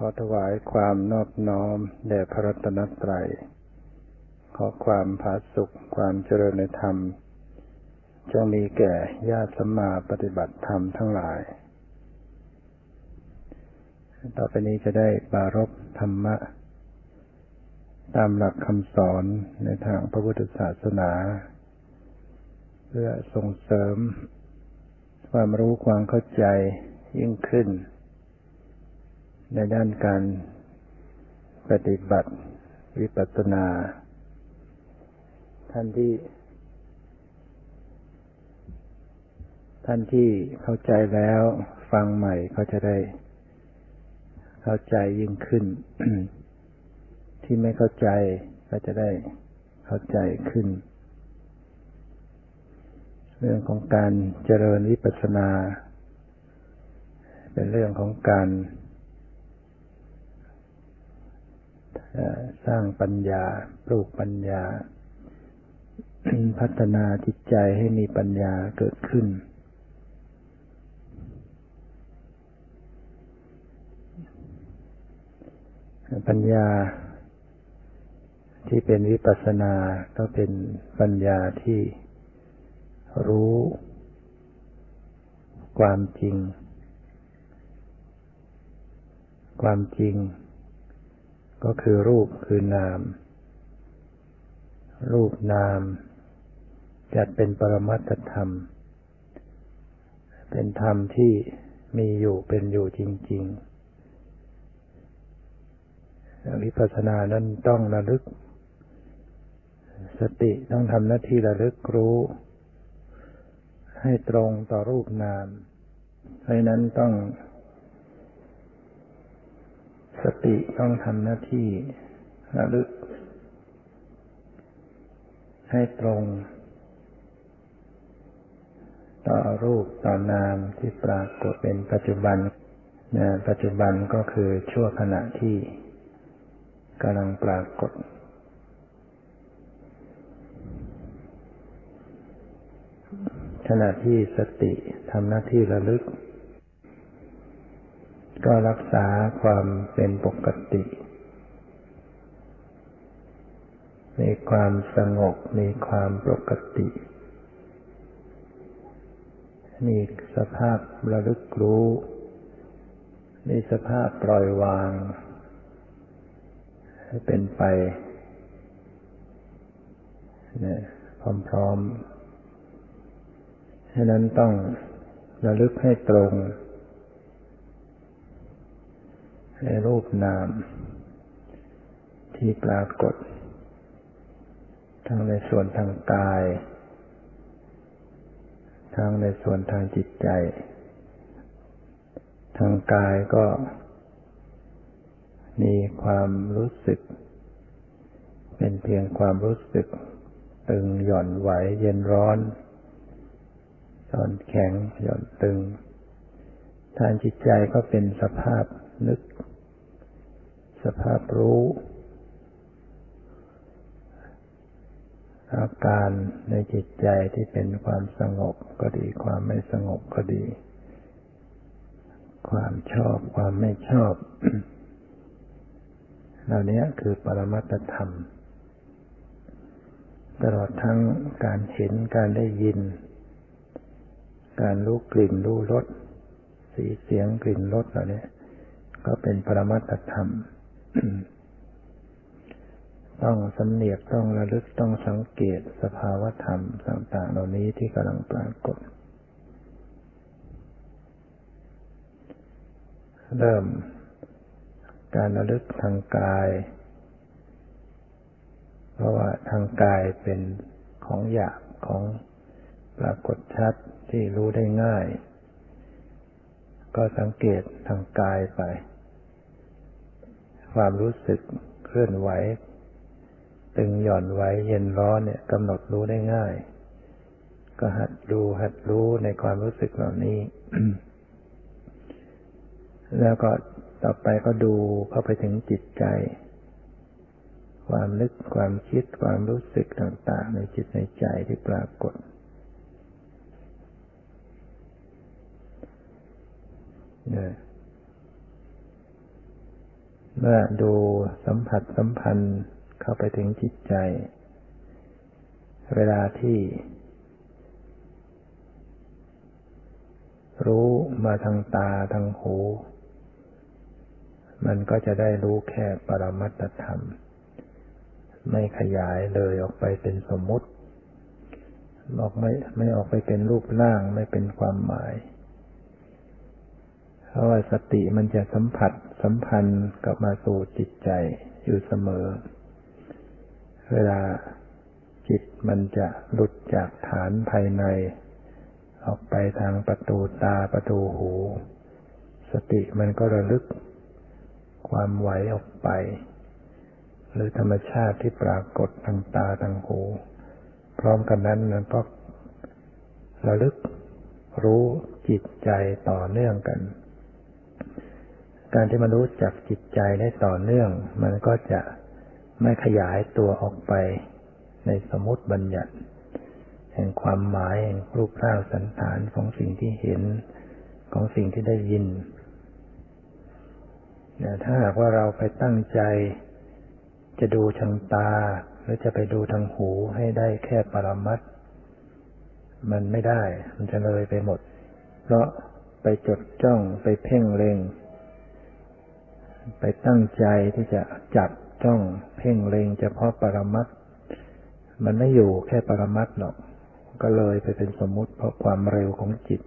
ขอถวายความนอบน้อมแด่พระรัตนตรัย ขอความผาสุขความเจริญในธรรม จงมีแก่ญาติสมมาปฏิบัติธรรมทั้งหลาย ต่อไปนี้จะได้บารบธรรมะ ตามหลักคำสอนในทางพระพุทธศาสนา เพื่อส่งเสริม ความรู้ความเข้าใจยิ่งขึ้น ในด้านการปฏิบัติวิปัสสนา ท่านที่ ท่านที่เข้าใจแล้วฟังใหม่ก็จะได้ เข้าใจยิ่งขึ้น ที่ไม่เข้าใจก็จะได้เข้าใจขึ้น เรื่องของการเจริญวิปัสสนา เป็นเรื่องของการ สร้างปัญญา ปลูกปัญญา พัฒนาจิตใจให้มีปัญญาเกิดขึ้น ปัญญาที่เป็นวิปัสสนา ก็เป็นปัญญาที่รู้ความจริง ความจริง ก็คือรูปคือนาม รูปนาม จัดเป็นปรมัตธรรม เป็นธรรมที่มีอยู่เป็นอยู่จริง ๆ วิปัสสนานั้นต้องระลึก สติต้องทำหน้าที่ระลึกรู้ ให้ตรงต่อรูปนาม เพราะนั้นต้อง สติต้องทำหน้าที่ระลึก ให้ตรง ต่อรูปต่อนามที่ปรากฏเป็นปัจจุบันนะปัจจุบันก็คือชั่วขณะที่กำลังปรากฏ ขณะที่สติทำหน้าที่ระลึก ก็รักษาความเป็นปกติ มีความสงบ มีความปกติ มีสภาพระลึกรู้ มีสภาพปล่อยวาง ให้เป็นไปเนี่ยพร้อมๆฉะนั้นต้องระลึกให้ตรง รูปนาม ที่ปรากฏ ทั้งในส่วนทางกาย ทั้งในส่วนทางจิตใจ ทางกายก็ มีความรู้สึก เป็นเพียงความรู้สึก ตึงหย่อนไหวเย็นร้อนตอนแข็งหย่อนตึง ทางจิตใจก็เป็นสภาพนึก สภาพรู้ อาการในจิตใจที่เป็นความสงบก็ดี ความไม่สงบก็ดี ความชอบความไม่ชอบ เหล่านี้คือปรมัตธรรม ตลอดทั้งการเห็นการได้ยิน การรู้กลิ่นรู้รสสีเสียงกลิ่นรสเหล่านี้ก็เป็นปรมัตธรรม ต้องสำเนียกต้องระลึกต้องสังเกตสภาวธรรมต่างๆเหล่านี้ที่กำลังปรากฏ เริ่มการระลึกทางกาย เพราะว่าทางกายเป็นของหยาบของปรากฏชัดที่รู้ได้ง่าย ก็สังเกตทางกายไป ความรู้สึกเคลื่อนไหว ตึงหย่อนไหวเย็นร้อนเนี่ยกำหนดรู้ได้ง่าย ก็หัดดูหัดรู้ในความรู้สึกเหล่านี้ แล้วก็ต่อไปก็ดูเข้าไปถึงจิตใจ ความนึกความคิดความรู้สึกต่าง ๆ ในจิตในใจที่ปรากฏเนี่ย เมื่อดูสัมผัสสัมพันธ์เข้าไปถึงจิตใจ เวลาที่ รู้มาทางตาทางหู มันก็จะได้รู้แค่ปรมัตธรรม ไม่ขยายเลยออกไปเป็นสมมุติออกไม่ไม่ออกไปเป็นรูปร่างไม่เป็นความหมาย ราะว่าสติมันจะสัมผัสสัมพันธ์กับมาสู่จิตใจอยู่เสมอ เวลาจิตมันจะหลุดจากฐานภายใน ออกไปทางประตูตาประตูหู สติมันก็ระลึกความไหวออกไป หรือธรรมชาติที่ปรากฏทางตาทางหู พร้อมกันนั้นมันก็ระลึกรู้จิตใจต่อเนื่องกัน การที่มารู้จักจิตใจได้ต่อเนื่อง มันก็จะไม่ขยายตัวออกไปในสมมติบัญญัติ แห่งความหมายแห่งรูปร่างสันฐานของสิ่งที่เห็นของสิ่งที่ได้ยินถ้าหากว่าเราไปตั้งใจ จะดูทางตา หรือจะไปดูทางหูให้ได้แค่ปรมัตมันไม่ได้ มันจะเลยไปหมด เพราะไปจดจ้องไปเพ่งเล็ง ไปตั้งใจที่จะจับจ้องเพ่งเล็งเฉพาะปรมัตมันไม่อยู่แค่ปรมัตหรอก ก็เลยไปเป็นสมมุติเพราะความเร็วของจิต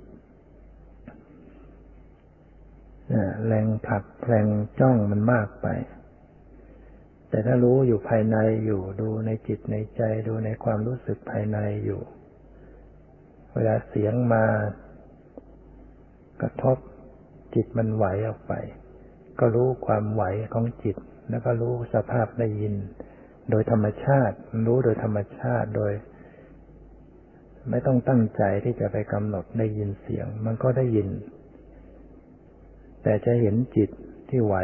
แรงผลักแรงจ้องมันมากไป แต่ถ้ารู้อยู่ภายในอยู่ดูในจิตในใจดูในความรู้สึกภายในอยู่ เวลาเสียงมากระทบจิตมันไหวออกไป ก็รู้ความไหวของจิต แล้วก็รู้สภาพได้ยิน โดยธรรมชาติ รู้โดยธรรมชาติโดย ไม่ต้องตั้งใจที่จะไปกำหนดได้ยินเสียง มันก็ได้ยิน แต่จะเห็นจิตที่ไหว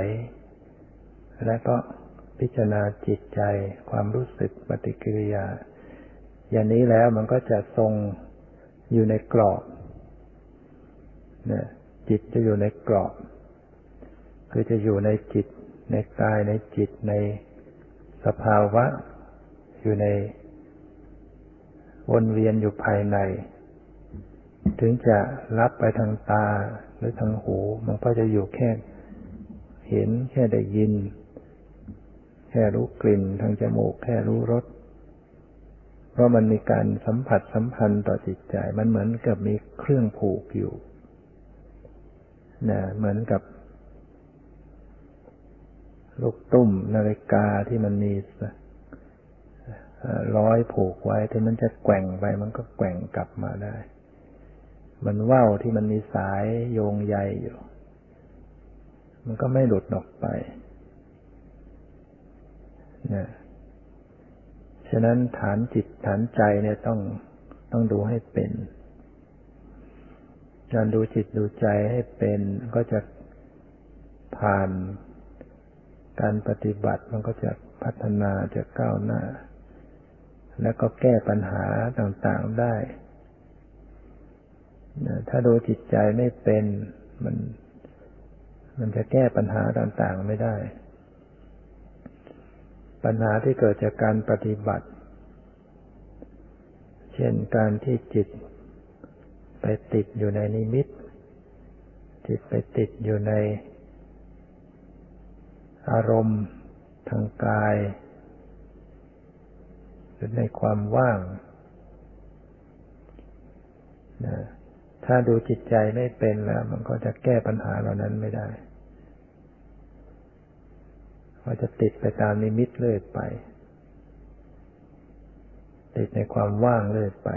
และก็พิจารณาจิตใจ ความรู้สึกปฏิกิริยา อย่างนี้แล้วมันก็จะทรงอยู่ในกรอบเนี่ยจิตจะอยู่ในกรอบ คือจะอยู่ในจิต ในกายในจิตในสภาวะ อยู่ในวนเวียนอยู่ภายใน ถึงจะรับไปทางตาหรือทางหู มันก็จะอยู่แค่ เห็นแค่ได้ยิน แค่รู้กลิ่นทางจมูก แค่รู้รสเพราะมันมีการสัมผัสสัมพันธ์ต่อจิตใจ มันเหมือนกับมีเครื่องผูกอยู่นะเหมือนกับ ลูกตุ้มนาฬิกาที่มันมีร้อยผูกไว้ที่มันจะแกว่งไปมันก็แกว่งกลับมาได้ มันว่าวที่มันมีสายโยงใยอยู่ มันก็ไม่หลุดออกไปนะฉะนั้นฐานจิตฐานใจเนี่ยต้องต้องดูให้เป็นการดูจิตดูใจให้เป็นก็จะผ่าน การปฏิบัติมันก็จะพัฒนาจะก้าวหน้า แล้วก็แก้ปัญหาต่างๆได้ ถ้าดูจิตใจไม่เป็นมัน มันจะแก้ปัญหาต่างๆไม่ได้ ปัญหาที่เกิดจากการปฏิบัติ เช่นการที่จิตไปติดอยู่ในนิมิต จิตไปติดอยู่ใน อารมณ์ทางกาย หรือในความว่างนะถ้าดูจิตใจไม่เป็นแล้ว มันก็จะแก้ปัญหาเหล่านั้นไม่ได้ก็จะติดไปตามนิมิตเรื่อยไป ติดในความว่างเรื่อยไป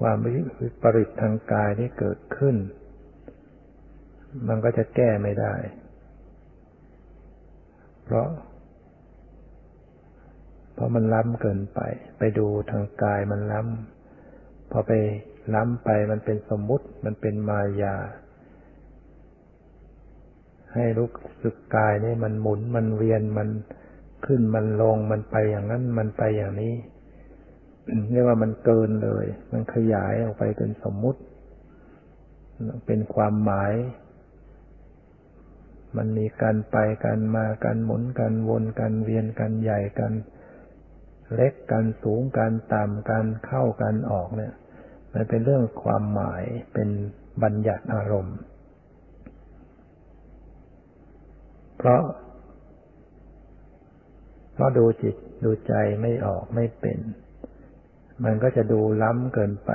ความวิปริตทางกายที่เกิดขึ้น มันก็จะแก้ไม่ได้ เพราะ เพราะมันล้ำเกินไป ไปดูทางกายมันล้ำพอไปล้ำไปมันเป็นสมมุติ มันเป็นมายา ให้รู้สึกกายนี่มันหมุนมันเวียนมันขึ้นมันลงมันไปอย่างนั้นมันไปอย่างนี้เรียกว่ามันเกินเลย มันขยายออกไปเป็นสมมุติ เป็นความหมาย มันมีการไปการมาการหมุนการวนการเวียนการใหญ่การเล็กการสูงการต่ำการเข้าการออกเนี่ย มันเป็นเรื่องความหมายเป็นบัญญัติอารมณ์ เพราะเพราะดูจิตดูใจไม่ออกไม่เป็น มันก็จะดูล้ำเกินไป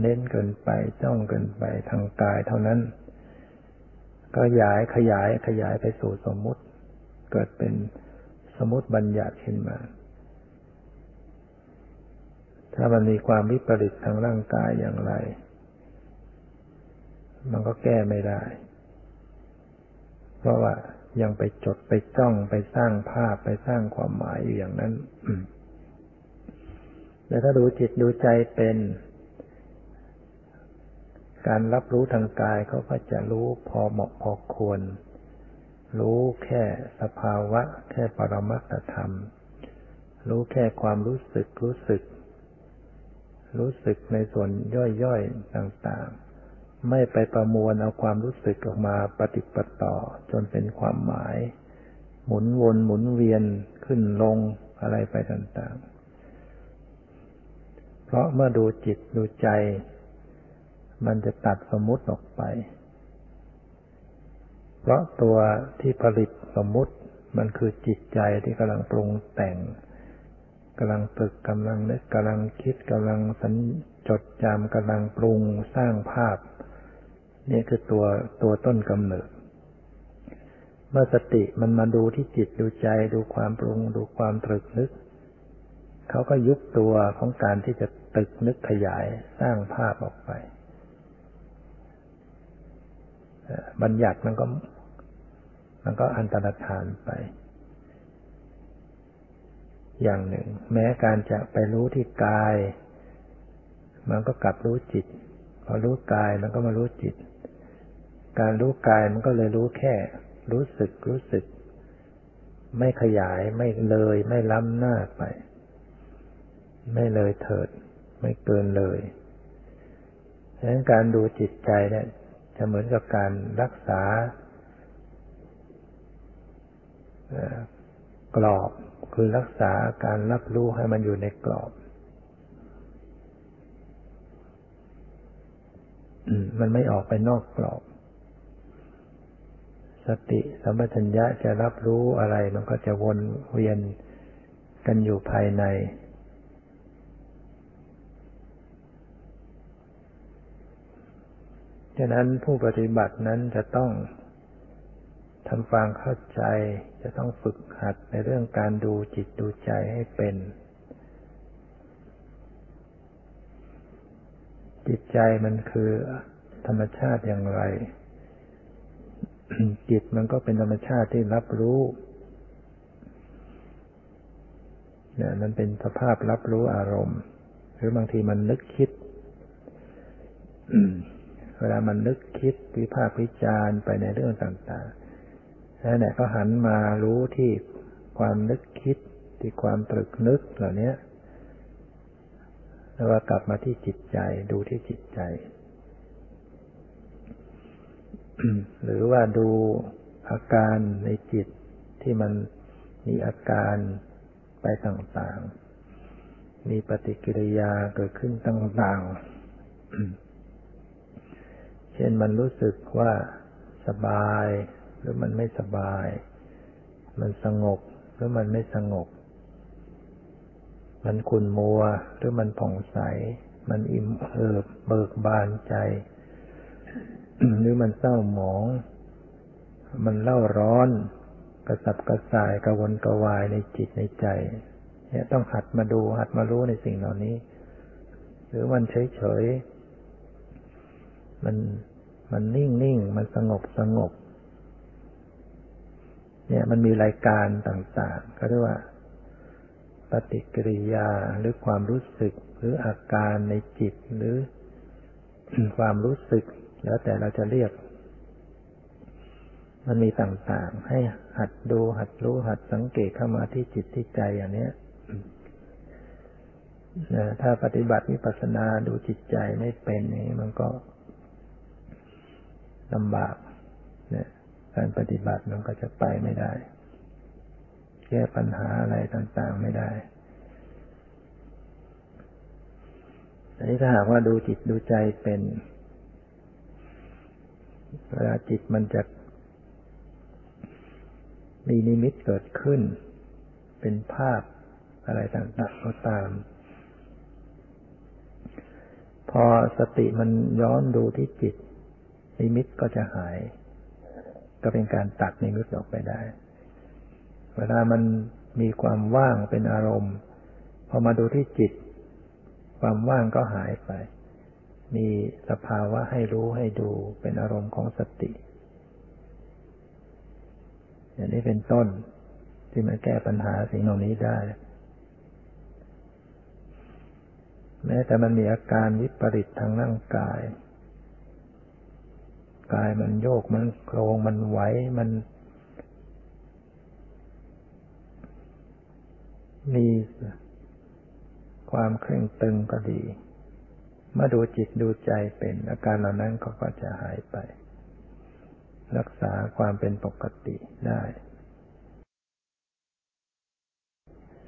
เน้นเกินไปจ้องเกินไปทางกายเท่านั้น ขยายขยายขยายไปสู่สมมุติ เกิดเป็นสมมติบัญญัติขึ้นมา ถ้ามันมีความวิปริตทางร่างกายอย่างไร มันก็แก้ไม่ได้ เพราะว่ายังไปจดไปจ้องไปสร้างภาพไปสร้างความหมายอยู่อย่างนั้นแต่ถ้าดูจิตดูใจเป็น การรับรู้ทางกายเขาก็จะรู้พอเหมาะพอควร รู้แค่สภาวะ แค่ปรมัตธรรม รู้แค่ความรู้สึกรู้สึก รู้สึกในส่วนย่อยๆต่างๆ ไม่ไปประมวลเอาความรู้สึกออกมาปฏิปต่อ จนเป็นความหมาย หมุนวนหมุนเวียนขึ้นลงอะไรไปต่างๆ เพราะเมื่อดูจิตดูใจ มันจะตัดสมมุติออกไป เพราะตัวที่ผลิตสมมุติมันคือจิตใจที่กำลังปรุงแต่งกำลังตึกกำลังนึกกำลังคิดกำลังสัญจดจำกำลังปรุงสร้างภาพ นี่คือตัวตัวต้นกำเนิด เมื่อสติมันมาดูที่จิตดูใจดูความปรุง ดูความตรึกนึก เขาก็ยุบตัวของการที่จะตึกนึกขยายสร้างภาพออกไป บัญญัติมันก็ มันก็อันตรธานไป อย่างหนึ่ง แม้การจะไปรู้ที่กาย มันก็กลับรู้จิต พอรู้กายมันก็มารู้จิต การรู้กายมันก็เลยรู้แค่ รู้สึกรู้สึก ไม่ขยายไม่เลยไม่ล้ำหน้าไป ไม่เลยเถิด ไม่เกินเลยดังนั้นการดูจิตใจเนี่ย จะเหมือนกับการรักษากรอบคือรักษาการรับรู้ให้มันอยู่ในกรอบ มันไม่ออกไปนอกกรอบ สติสัมปชัญญะจะรับรู้อะไรมันก็จะวนเวียนกันอยู่ภายใน ฉะนั้นผู้ปฏิบัตินั้นจะต้องทำความเข้าใจ จะต้องฝึกหัดในเรื่องการดูจิตดูใจให้เป็น จิตใจมันคือธรรมชาติอย่างไร จิตมันก็เป็นธรรมชาติที่รับรู้เนี่ยมันเป็นสภาพรับรู้อารมณ์ หรือบางทีมันนึกคิด เวลามันนึกคิดวิพากษ์วิจารณ์ไปในเรื่องต่างๆนั่นแหละก็หันมารู้ที่ความนึกคิดที่ความตรึกนึกเหล่านี้แล้วว่ากลับมาที่จิตใจดูที่จิตใจ หรือว่าดูอาการในจิตที่มันมีอาการไปต่างๆ มีปฏิกิริยาเกิดขึ้นต่างๆ เช่นมันรู้สึกว่าสบาย หรือมันไม่สบาย มันสงบหรือมันไม่สงบ มันขุ่นมัวหรือมันผ่องใส มันอิ่มเอิบเบิกบานใจ หรือมันเศร้าหมอง มันเล่าร้อน กระสับกระส่ายกระวนกระวายในจิตในใจ เนี่ยต้องหัดมาดูหัดมารู้ในสิ่งเหล่านี้ หรือมันเฉยเฉย มันมันนิ่งนิ่งมันสงบสงบ เนี่ยมันมีรายการต่างๆก็เรียกว่า ปฏิกิริยาหรือความรู้สึกหรืออาการในจิตหรือความรู้สึก แล้วแต่เราจะเรียก มันมีต่างๆ ให้หัดดูหัดรู้หัดสังเกตเข้ามาที่จิตที่ใจอย่างนี้ถ้าปฏิบัติวิปัสสนาดูจิตใจไม่เป็นนี้มันก็ ลำบากเนี่ยการปฏิบัติมันก็จะไปไม่ได้ แก้ปัญหาอะไรต่างๆไม่ได้อันนี้ถ้าหากว่าดูจิตดูใจเป็น เวลาจิตมันจะมีนิมิตเกิดขึ้น เป็นภาพอะไรต่างๆก็ตาม พอสติมันย้อนดูที่จิต นิมิตก็จะหาย ก็เป็นการตัดนิมิตออกไปได้ เวลามันมีความว่างเป็นอารมณ์ พอมาดูที่จิต ความว่างก็หายไป มีสภาวะให้รู้ให้ดูเป็นอารมณ์ของสติ อย่างนี้เป็นต้นที่มาแก้ปัญหาสิ่งเหล่านี้ได้ แม้แต่มันมีอาการวิปริตทางร่างกาย กายมันโยกมันโครงมันไหวมันมีความเคร่งตึงก็ดีเมื่อดูจิตดูใจเป็นอาการเหล่านั้นก็จะหายไป รักษาความเป็นปกติได้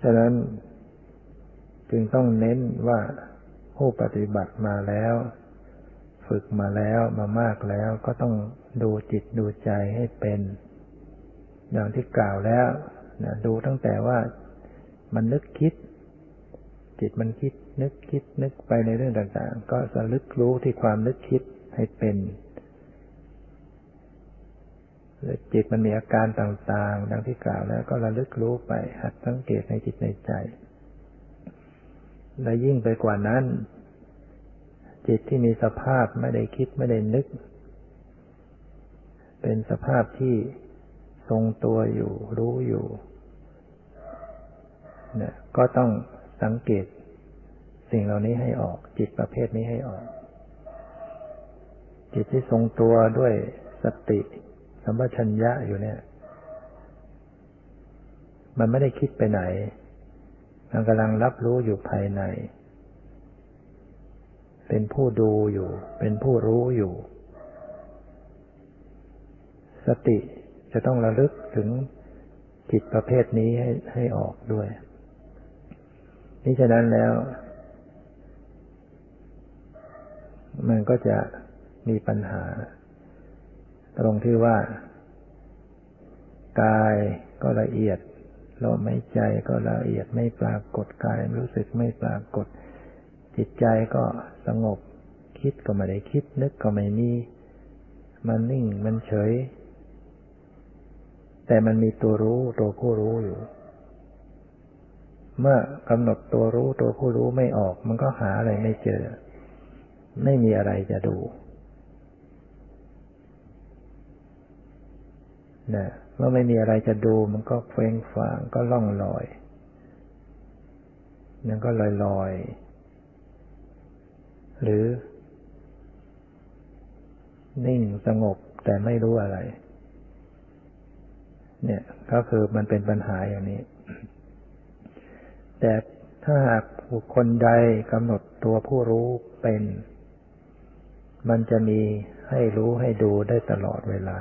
ฉะนั้นจึงต้องเน้นว่าผู้ปฏิบัติมาแล้ว ฝึกมาแล้วมามากแล้วก็ต้องดูจิตดูใจให้เป็น อย่างที่กล่าวแล้วนะดูตั้งแต่ว่ามันนึกคิด จิตมันคิดนึกคิดนึกไปในเรื่องต่าง ๆ ก็สลึกรู้ที่ความนึกคิดให้เป็นแล้วจิตมันมีอาการต่างๆ ดังที่กล่าวแล้วก็ระลึกรู้ไปหัดสังเกตในจิตในใจ และยิ่งไปกว่านั้น จิตที่มีสภาพไม่ได้คิดไม่ได้นึก เป็นสภาพที่ทรงตัวอยู่ รู้อยู่เนี่ยก็ต้องสังเกตสิ่งเหล่านี้ให้ออก จิตประเภทนี้ให้ออก จิตที่ทรงตัวด้วยสติสัมปชัญญะอยู่เนี่ย มันไม่ได้คิดไปไหน มันกำลังรับรู้อยู่ภายใน เป็นผู้ดูอยู่ เป็นผู้รู้อยู่ สติจะต้องระลึกถึงจิตประเภทนี้ให้ให้ออกด้วยนี่ฉะนั้นแล้ว มันก็จะมีปัญหา ตรงที่ว่า กายก็ละเอียดลมหายใจก็ละเอียดไม่ปรากฏกายรู้สึกไม่ปรากฏ จิตใจก็สงบ คิดก็ไม่ได้คิด นึกก็ไม่มี มันนิ่งมันเฉย แต่มันมีตัวรู้ตัวผู้รู้อยู่ เมื่อกำหนดตัวรู้ตัวผู้รู้ไม่ออก มันก็หาอะไรไม่เจอ ไม่มีอะไรจะดูนะเมื่อไม่มีอะไรจะดูมันก็เฟ้งฟางก็ล่องลอย นั่นก็ลอยลอย หรือ นิ่งสงบแต่ไม่รู้อะไร เนี่ย ก็คือมันเป็นปัญหาอย่างนี้ แต่ถ้าหากบุคคลใดกำหนดตัวผู้รู้เป็น มันจะมีให้รู้ให้ดูได้ตลอดเวลา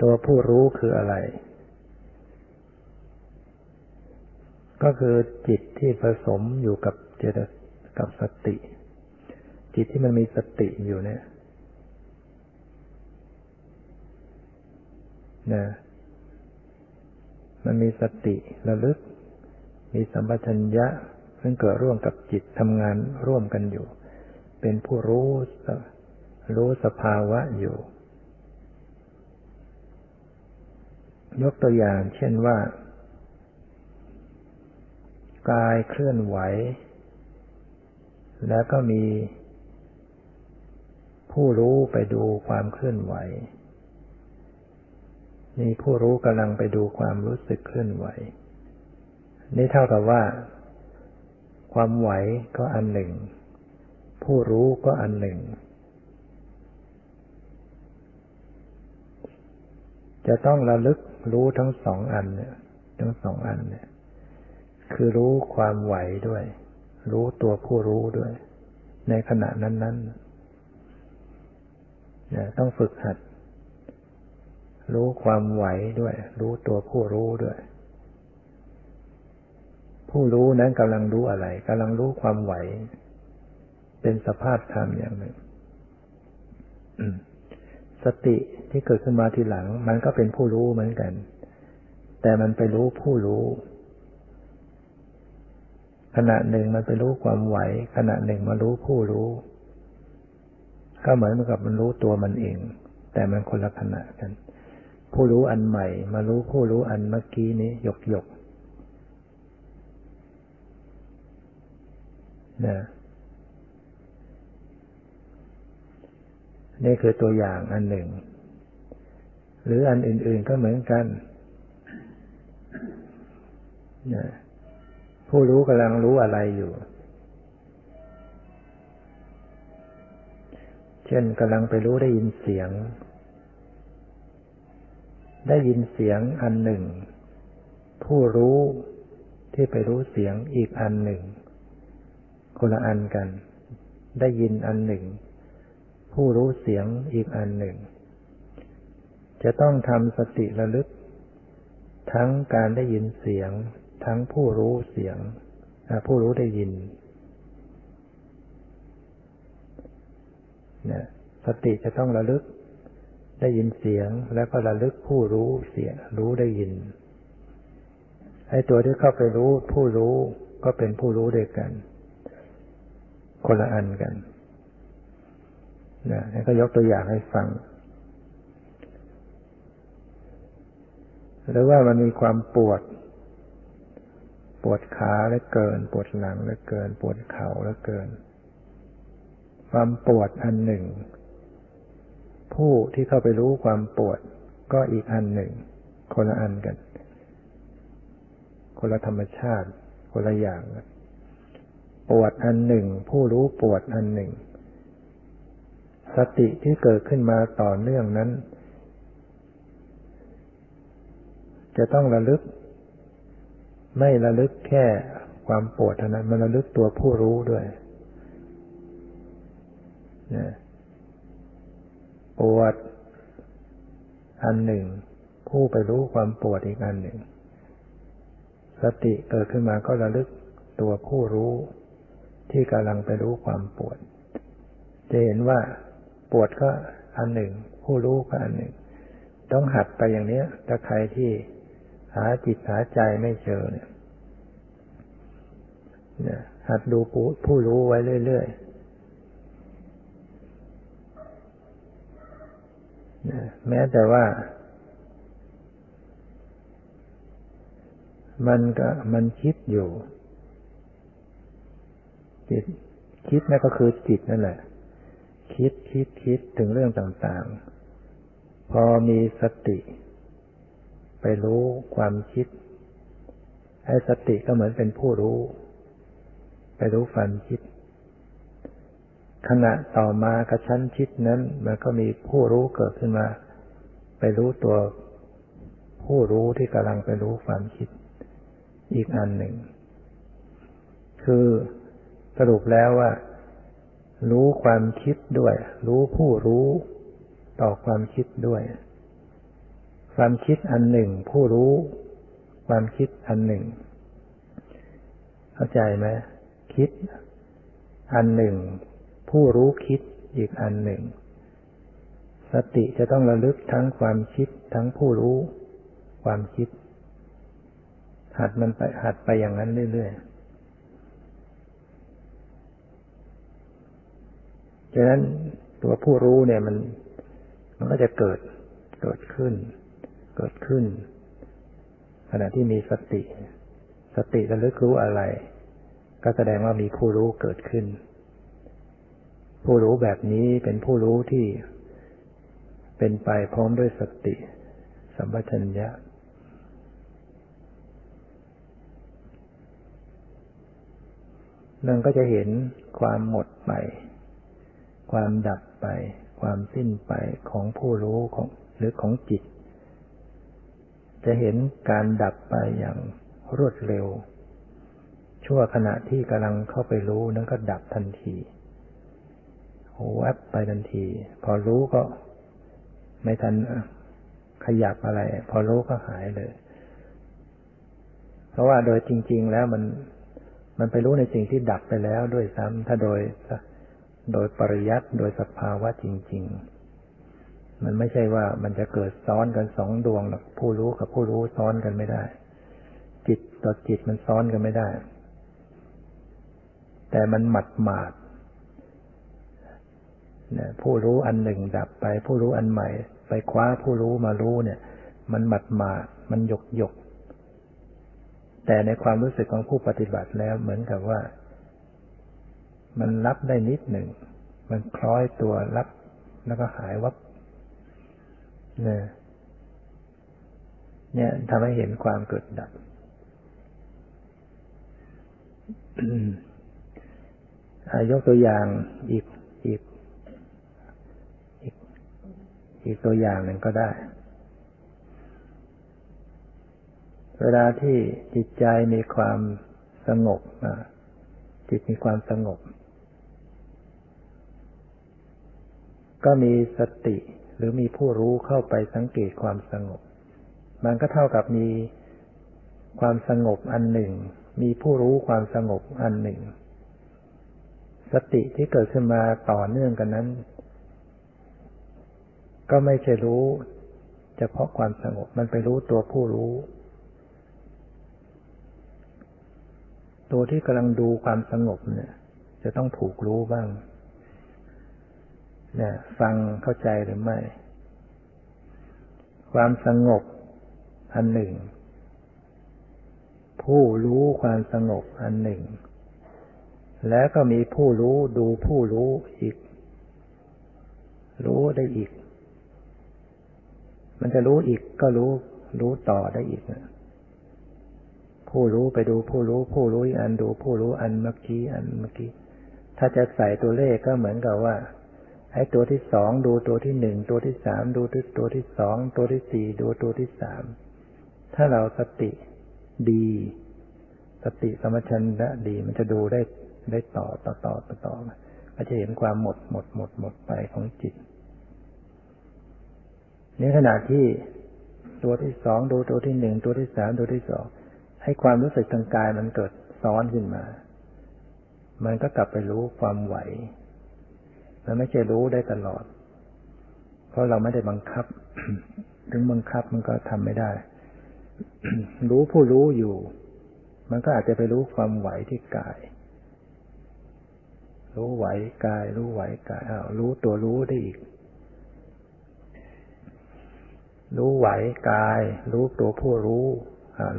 ตัวผู้รู้คืออะไร ก็คือจิตที่ผสมอยู่กับเจตกับสติ จิตที่มันมีสติอยู่เนี่ยนะมันมีสติระลึก มีสัมปชัญญะซึ่งเกิดร่วมกับจิตทำงานร่วมกันอยู่ เป็นผู้รู้รู้สภาวะอยู่ ยกตัวอย่างเช่นว่า กายเคลื่อนไหว แล้วก็มี ผู้รู้ไปดูความเคลื่อนไหว มีผู้รู้กำลังไปดูความรู้สึกเคลื่อนไหว นี่เท่ากับว่า ความไหวก็อันหนึ่ง ผู้รู้ก็อันหนึ่ง จะต้องระลึกรู้ทั้งสองอันเนี่ยทั้งสองอันเนี่ย คือรู้ความไหวด้วย รู้ตัวผู้รู้ด้วย ในขณะนั้นๆเนี่ยต้องฝึกหัด รู้ความไหวด้วย รู้ตัวผู้รู้ด้วย ผู้รู้นั้นกำลังรู้อะไรกำลังรู้ความไหว เป็นสภาพธรรมอย่างหนึ่งสติที่เกิดขึ้นมาทีหลัง มันก็เป็นผู้รู้เหมือนกัน แต่มันไปรู้ผู้รู้ ขณะหนึ่งมันไปรู้ความไหว ขณะหนึ่งมารู้ผู้รู้ ก็เหมือนกับมันรู้ตัวมันเอง แต่มันคนละขณะกัน ผู้รู้อันใหม่ มารู้ผู้รู้อันเมื่อกี้นี้หยกหยกนะนี่คือตัวอย่างอันหนึ่ง หรืออันอื่น ๆก็เหมือนกันนะ ผู้รู้กำลังรู้อะไรอยู่ เช่นกำลังไปรู้ได้ยินเสียง ได้ยินเสียงอันหนึ่ง ผู้รู้ที่ไปรู้เสียงอีกอันหนึ่ง คนละอันกัน ได้ยินอันหนึ่ง ผู้รู้เสียงอีกอันหนึ่ง จะต้องทำสติระลึก ทั้งการได้ยินเสียง ทั้งผู้รู้เสียง ผู้รู้ได้ยินนะสติจะต้องระลึกได้ยินเสียงแล้วก็ระลึกผู้รู้เสียง รู้ได้ยินไอ้ตัวที่เข้าไปรู้ผู้รู้ก็เป็นผู้รู้ด้วยกัน คนละอันกันนะก็ยกตัวอย่างให้ฟัง หรือว่ามันมีความปวด ปวดขาและเกิน ปวดหลังและเกิน ปวดเข่าและเกิน ความปวดอันหนึ่ง ผู้ที่เข้าไปรู้ความปวดก็อีกอันหนึ่ง คนละอันกัน คนละธรรมชาติ คนละอย่างปวดอันหนึ่ง ผู้รู้ปวดอันหนึ่ง สติที่เกิดขึ้นมาต่อเนื่องนั้น จะต้องระลึก ไม่ระลึกแค่ความปวดเท่านั้น มันระลึกตัวผู้รู้ด้วยปวดอันหนึ่ง ผู้ไปรู้ความปวดอีกอันหนึ่ง สติเกิดขึ้นมาก็ระลึกตัวผู้รู้ ที่กำลังไปรู้ความปวด จะเห็นว่าปวดก็อันหนึ่ง ผู้รู้ก็อันหนึ่ง ต้องหัดไปอย่างนี้ถ้าใครที่ หาจิตหาใจไม่เจอเนี่ยหัดดูผู้รู้ไว้เรื่อยๆแม้แต่ว่า มันก็มันคิดอยู่ จิตคิดนั่นก็คือจิตนั่นแหละ คิดคิดคิดถึงเรื่องต่างๆ พอมีสติ ไปรู้ความคิด ไอ้สติก็เหมือนเป็นผู้รู้ ไปรู้ฝันคิด ขณะต่อมากระชั้นคิดนั้น มันก็มีผู้รู้เกิดขึ้นมา ไปรู้ตัวผู้รู้ที่กำลังไปรู้ความคิด อีกอันหนึ่ง คือสรุปแล้วว่า รู้ความคิดด้วย รู้ผู้รู้ต่อความคิดด้วย ความคิดอันหนึ่ง ผู้รู้ ความคิดอันหนึ่ง เข้าใจไหมคิด อันหนึ่ง ผู้รู้คิดอีกอันหนึ่ง สติจะต้องระลึกทั้งความคิดทั้งผู้รู้ ความคิด หัดมันไปหัดไปอย่างนั้นเรื่อยๆฉะนั้นตัวผู้รู้เนี่ยมันมันก็จะเกิดเกิดขึ้น เกิดขึ้น ขณะที่มีสติ สติระลึกรู้อะไร ก็แสดงว่ามีผู้รู้เกิดขึ้น ผู้รู้แบบนี้เป็นผู้รู้ที่เป็นไปพร้อมด้วยสติ สัมปชัญญะนั่นก็จะเห็นความหมดไป ความดับไป ความสิ้นไปของผู้รู้ของหรือของจิต จะเห็นการดับไปอย่างรวดเร็ว ชั่วขณะที่กำลังเข้าไปรู้นั้นก็ดับทันทีแวบไปทันที พอรู้ก็ไม่ทันขยับอะไร พอรู้ก็หายเลย เพราะว่าโดยจริง ๆ แล้วมันมันไปรู้ในสิ่งที่ดับไปแล้วด้วยซ้ำถ้าโดยโดยปริยัติโดยสภาวะจริง ๆ มันไม่ใช่ว่ามันจะเกิดซ้อนกันสองดวงหรอกผู้รู้กับผู้รู้ซ้อนกันไม่ได้ จิตต่อจิตมันซ้อนกันไม่ได้ แต่มันหมัดหมาดผู้รู้อันหนึ่งดับไป ผู้รู้อันใหม่ ไปคว้าผู้รู้มารู้เนี่ย มันหมัดหมาดมันหยกหยกแต่ในความรู้สึกของผู้ปฏิบัติแล้วเหมือนกับว่า มันรับได้นิดหนึ่ง มันคล้อยตัวรับแล้วก็หายวับ นี่ยเนี่ยทำให้เห็นความเกิดดับยกตัวอย่างอีกอีก อีก อีกตัวอย่างหนึ่งก็ได้ เวลาที่จิตใจมีความสงบจิตมีความสงบ ก็มีสติ หรือมีผู้รู้เข้าไปสังเกตความสงบ มันก็เท่ากับมีความสงบอันหนึ่ง มีผู้รู้ความสงบอันหนึ่ง สติที่เกิดขึ้นมาต่อเนื่องกันนั้น ก็ไม่ใช่รู้ เฉพาะความสงบมันไปรู้ตัวผู้รู้ ตัวที่กำลังดูความสงบเนี่ย จะต้องถูกรู้บ้าง นี่ยฟังเข้าใจหรือไม่ ความสงบอันหนึ่ง ผู้รู้ความสงบอันหนึ่ง แล้วก็มีผู้รู้ดูผู้รู้อีก รู้ได้อีก มันจะรู้อีกก็รู้ รู้ต่อได้อีกนะผู้รู้ไปดูผู้รู้ ผู้รู้อันดูผู้รู้อันเมื่อกี้อันเมื่อกี้ ถ้าจะใส่ตัวเลขก็เหมือนกับว่า ให้ตัวที่สองดูตัวที่หนึ่งตัวที่สามดูตัวที่สองตัวที่สี่ดูตัวที่สามถ้าเราสติดี สติสมชัญญะดีมันจะดูได้ได้ต่อต่อต่อต่อต่อก็จะเห็นความหมดหมดหมดหมดไปของจิตในขณะที่ตัวที่สองดูตัวที่หนึ่งตัวที่สามตัวที่สองให้ความรู้สึกทางกายมันเกิดซ้อนขึ้นมา มันก็กลับไปรู้ความไหว มันไม่ใช่รู้ได้ตลอด เพราะเราไม่ได้บังคับ ถึงบังคับมันก็ทำไม่ได้ รู้ผู้รู้อยู่ มันก็อาจจะไปรู้ความไหวที่กาย รู้ไหวกาย รู้ไหวกายอ้าวรู้ตัวรู้ได้อีก รู้ไหวกาย รู้ตัวผู้รู้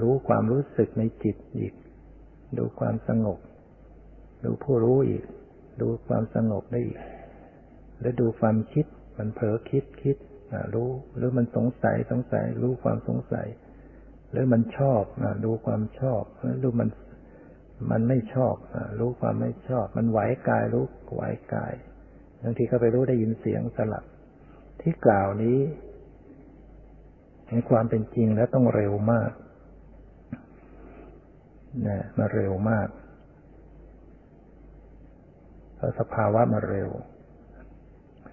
รู้ความรู้สึกในจิตอีก ดูความสงบ ดูผู้รู้อีก ดูความสงบได้อีก แล้วดูความคิด มันเผลอคิดคิดรู้ หรือมันสงสัยสงสัย รู้ความสงสัย หรือมันชอบดูความชอบรู้มันมันไม่ชอบรู้ความไม่ชอบ มันไหวกายรู้ไหวกายบางทีก็ไปรู้ได้ยินเสียงสลับ ที่กล่าวนี้ในความเป็นจริงแล้วต้องเร็วมากนะมาเร็วมากเพราะสภาวะมาเร็ว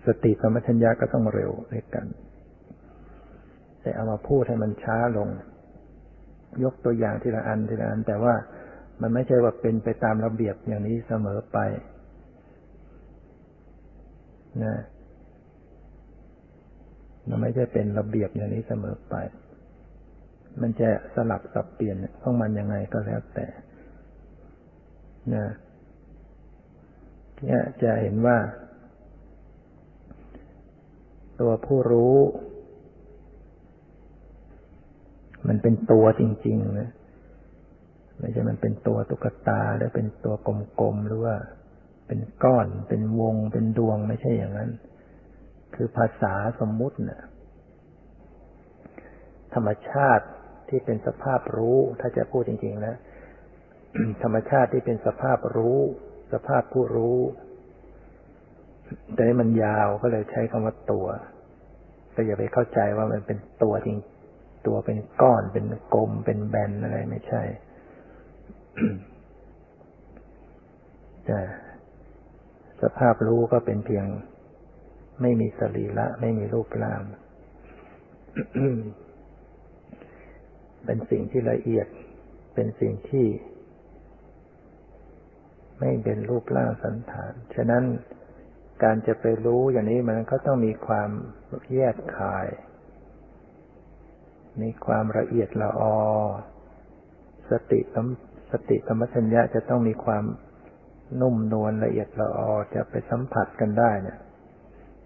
สติสมัชัญญาก็ต้องเร็วด้วยกัน แต่เอามาพูดให้มันช้าลง ยกตัวอย่างทีละอันทีละอัน แต่ว่ามันไม่ใช่ว่าเป็นไปตามระเบียบอย่างนี้เสมอไปนะมันไม่ใช่เป็นระเบียบอย่างนี้เสมอไป มันจะสลับสับเปลี่ยนของมันยังไงก็แล้วแต่นะเนี่ยจะเห็นว่า ตัวผู้รู้ มันเป็นตัวจริงๆนะไม่ใช่มันเป็นตัวตุ๊กตาหรือเป็นตัวกลมๆหรือว่า เป็นก้อนเป็นวงเป็นดวงไม่ใช่อย่างนั้น คือภาษาสมมุตินะ่ะธรรมชาติที่เป็นสภาพรู้ ถ้าจะพูดจริงๆนะธรรมชาติที่เป็นสภาพรู้ สภาพผู้รู้ แต่มันยาวก็เลยใช้คำว่าตัวแต่อย่าไปเข้าใจว่ามันเป็นตัวจริง ตัวเป็นก้อนเป็นกลมเป็นแบนอะไรไม่ใช่แต่สภาพรู้ก็เป็นเพียง ไม่มีสรีระไม่มีรูปร่าง เป็นสิ่งที่ละเอียด เป็นสิ่งที่ ไม่เป็นรูปร่างสันฐาน ฉะนั้น การจะไปรู้อย่างนี้มันก็ต้องมีความแยกคาย มีความละเอียดละออ สติสติธรรมชัญญะจะต้องมีความนุ่มนวลละเอียดละออจะไปสัมผัสกันได้เนี่ย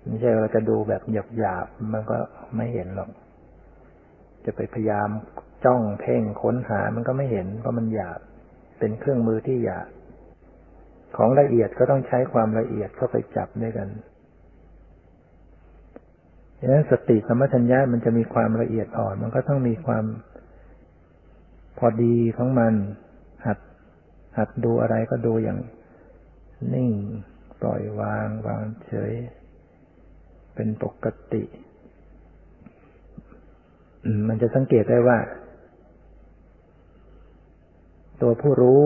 ไม่ใช่เราจะดูแบบหยาบหยาบมันก็ไม่เห็นหรอก จะไปพยายามจ้องเพ่งค้นหามันก็ไม่เห็นเพราะมันหยาบ เป็นเครื่องมือที่หยาบ ของละเอียดก็ต้องใช้ความละเอียดเข้าไปจับด้วยกันดังนั้นสติสมัชัญญามันจะมีความละเอียดอ่อน มันก็ต้องมีความพอดีของมัน หัด หัดดูอะไรก็ดูอย่างนิ่ง ปล่อยวาง วางเฉย เป็นปกติ มันจะสังเกตได้ว่า ตัวผู้รู้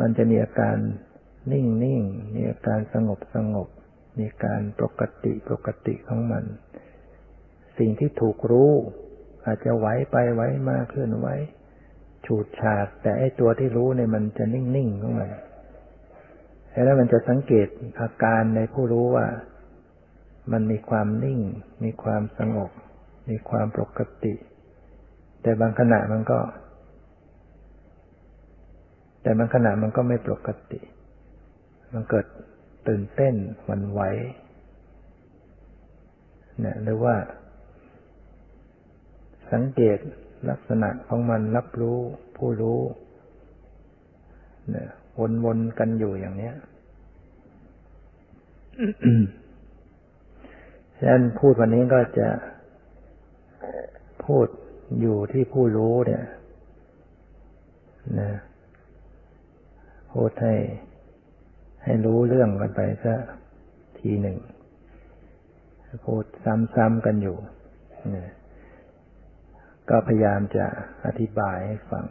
มันจะมีอาการนิ่งนิ่งมีอาการสงบสงบ มีการปกติปกติของมัน สิ่งที่ถูกรู้ อาจจะไหวไปไหวมาเคลื่อนไหวฉูดฉาดแต่ไอตัวที่รู้เนี่ยมันจะนิ่งนิ่งของมันแล้วมันจะสังเกตอาการในผู้รู้ว่า มันมีความนิ่ง มีความสงบ มีความปกติ แต่บางขณะมันก็ แต่บางขณะมันก็ไม่ปกติ มันเกิดตื่นเต้นวันไหวเนี่ยหรือว่า สังเกตลักษณะของมันรับรู้ผู้รู้เนี่ยวนๆกันอยู่อย่างเนี้ยฉะนั้นพูดวันนี้ก็จะพูดอยู่ที่ผู้รู้เนี่ยนะ พูดให้ให้รู้เรื่องกันไปสักทีหนึ่ง พูดซ้ำๆกันอยู่ ก็พยายามจะอธิบายให้ฟัง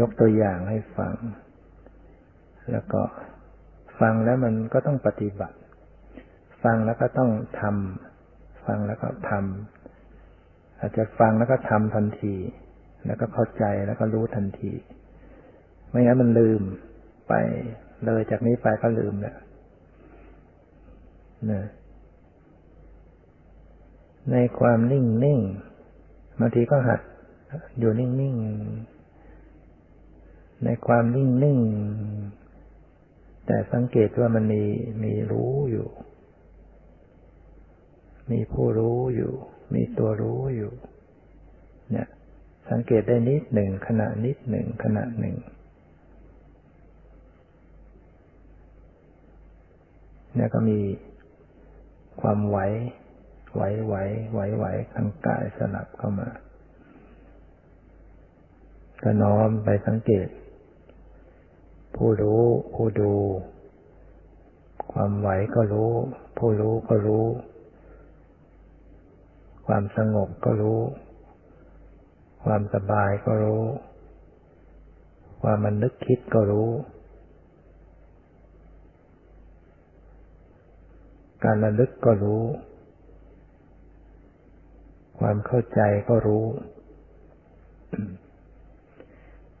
ยกตัวอย่างให้ฟัง แล้วก็ฟังแล้วมันก็ต้องปฏิบัติ ฟังแล้วก็ต้องทำฟังแล้วก็ทำอาจจะฟังแล้วก็ทำทันที แล้วก็เข้าใจแล้วก็รู้ทันที ไม่งั้นมันลืมไป เลยจากนี้ไปก็ลืมแล้วนะในความนิ่งนิ่งบางทีก็หัด อยู่นิ่งนิ่งในความนิ่งนิ่งแต่สังเกตว่ามันมีมีรู้อยู่ มีผู้รู้อยู่ มีตัวรู้อยู่ เนี่ย สังเกตได้นิดหนึ่งขณะนิดหนึ่งขณะหนึ่งเนี่ยก็มีความไหว ไหวไหวไหวไหวทางกายสลับเข้ามาก็น้อมไปสังเกต ผู้รู้ผู้ดู ความไหวก็รู้ ผู้รู้ก็รู้ ความสงบก็รู้ ความสบายก็รู้ ความมันนึกคิดก็รู้ การระลึกก็รู้ ความเข้าใจก็รู้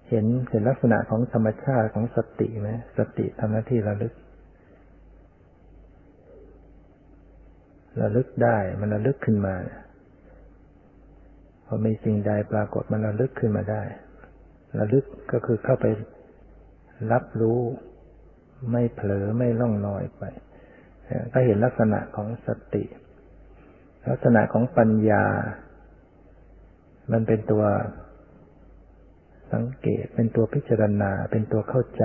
เห็นเห็นลักษณะของธรรมชาติของสติไหมสติทำหน้าที่ระลึกระลึกได้มันระลึกขึ้นมาพ อมีสิ่งใดปรากฏมันระลึกขึ้นมาได้ ระลึกก็คือเข้าไปรับรู้ ไม่เผลอไม่ล่องลอยไปก็เห็นลักษณะของสติ ลักษณะของปัญญา มันเป็นตัวสังเกต เป็นตัวพิจารณา เป็นตัวเข้าใจ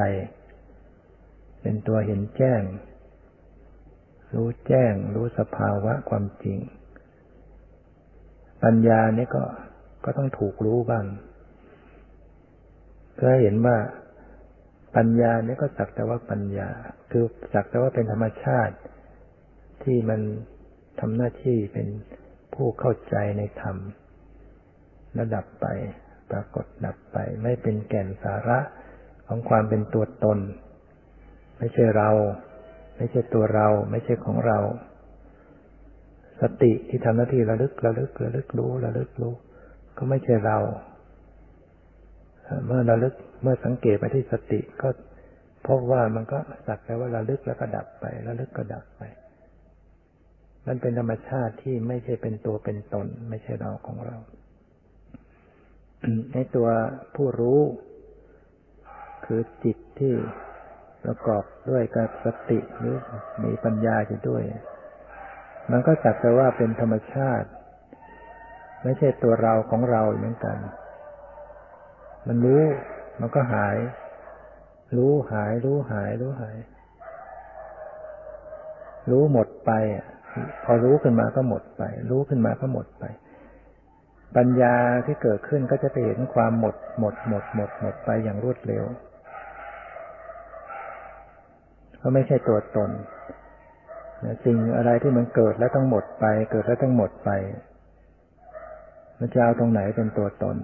เป็นตัวเห็นแจ้ง รู้แจ้ง รู้สภาวะความจริง ปัญญาเนี่ก็ก็ต้องถูกรู้บ้างก็เห็นว่าปัญญาเนี่ยก็สักแต่ว่าปัญญา คือสักแต่ว่าเป็นธรรมชาติ ที่มันทำหน้าที่เป็นผู้เข้าใจในธรรมระดับไป ปรากฏดับไป ไม่เป็นแก่นสาระของความเป็นตัวตน ไม่ใช่เรา ไม่ใช่ตัวเรา ไม่ใช่ของเรา สติที่ทำหน้าที่ระลึกระลึกระลึกรู้ระลึกรู้ ก็ไม่ใช่เรา เมื่อระลึกเมื่อสังเกตไปที่สติก็พบว่ามันก็สักแต่ว่าระลึกแล้วก็ดับไประลึกก็ดับไป มันเป็นธรรมชาติที่ไม่ใช่เป็นตัวเป็นตน ไม่ใช่เราของเรา ในตัวผู้รู้ คือจิตที่ประกอบด้วยกับสติหรือมีปัญญาอยู่ด้วย มันก็สักแต่ว่าเป็นธรรมชาติ ไม่ใช่ตัวเราของเราเหมือนกัน มันรู้มันก็หาย รู้หาย รู้หาย รู้หาย รู้หมดไปพอรู้ขึ้นมาก็หมดไป รู้ขึ้นมาก็หมดไป ปัญญาที่เกิดขึ้นก็จะไปเห็นความหมด หมด หมด หมด หมดไปอย่างรวดเร็ว ก็ไม่ใช่ตัวตน สิ่งอะไรที่มันเกิดแล้วต้องหมดไป เกิดแล้วต้องหมดไปมันจะเอาตรงไหนเป็นตัวตน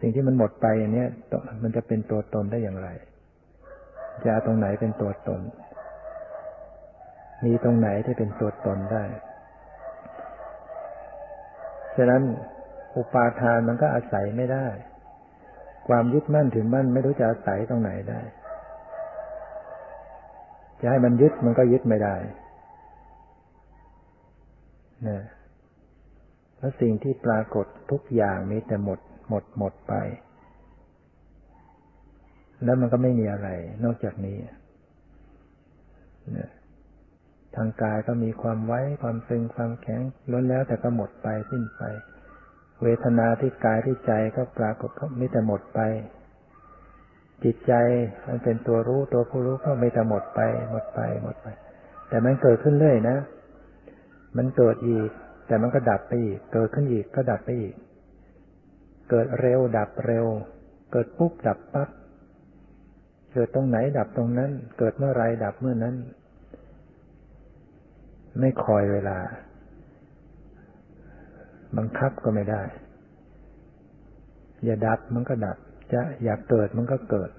สิ่งที่มันหมดไปอย่างนี้มันจะเป็นตัวตนได้อย่างไร จะเอาตรงไหนเป็นตัวตน มีตรงไหนที่เป็นตัวตนได้ ฉะนั้นอุปาทานมันก็อาศัยไม่ได้ ความยึดมั่นถึงมั่นไม่รู้จะอาศัยตรงไหนได้ จะให้มันยึดมันก็ยึดไม่ได้นะเพราะสิ่งที่ปรากฏทุกอย่างมีแต่หมด หมดหมดไป แล้วมันก็ไม่มีอะไร นอกจากนี้นะทางกายก็มีความไว้ความซึงความแข็งล้นแล้วแต่ก็หมดไปสิ้นไป เวทนาที่กายที่ใจก็ปรากฏก็มีแต่หมดไป จิตใจมันเป็นตัวรู้ตัวผู้รู้ก็ไมีแต่หมดไป หมดไปหมดไป แต่มันเกิดขึ้นเรื่อยนะ มันเกิดอีก แต่มันก็ดับไปอีก เกิดขึ้นอีกก็ดับไปอีก เกิดเร็วดับเร็ว เกิดปุ๊บดับปั๊บเกิดตรงไหนดับตรงนั้น เกิดเมื่อไรดับเมื่อนั้น ไม่คอยเวลา บังคับก็ไม่ได้ อย่าดับมันก็ดับ จะอยากเกิดมันก็เกิด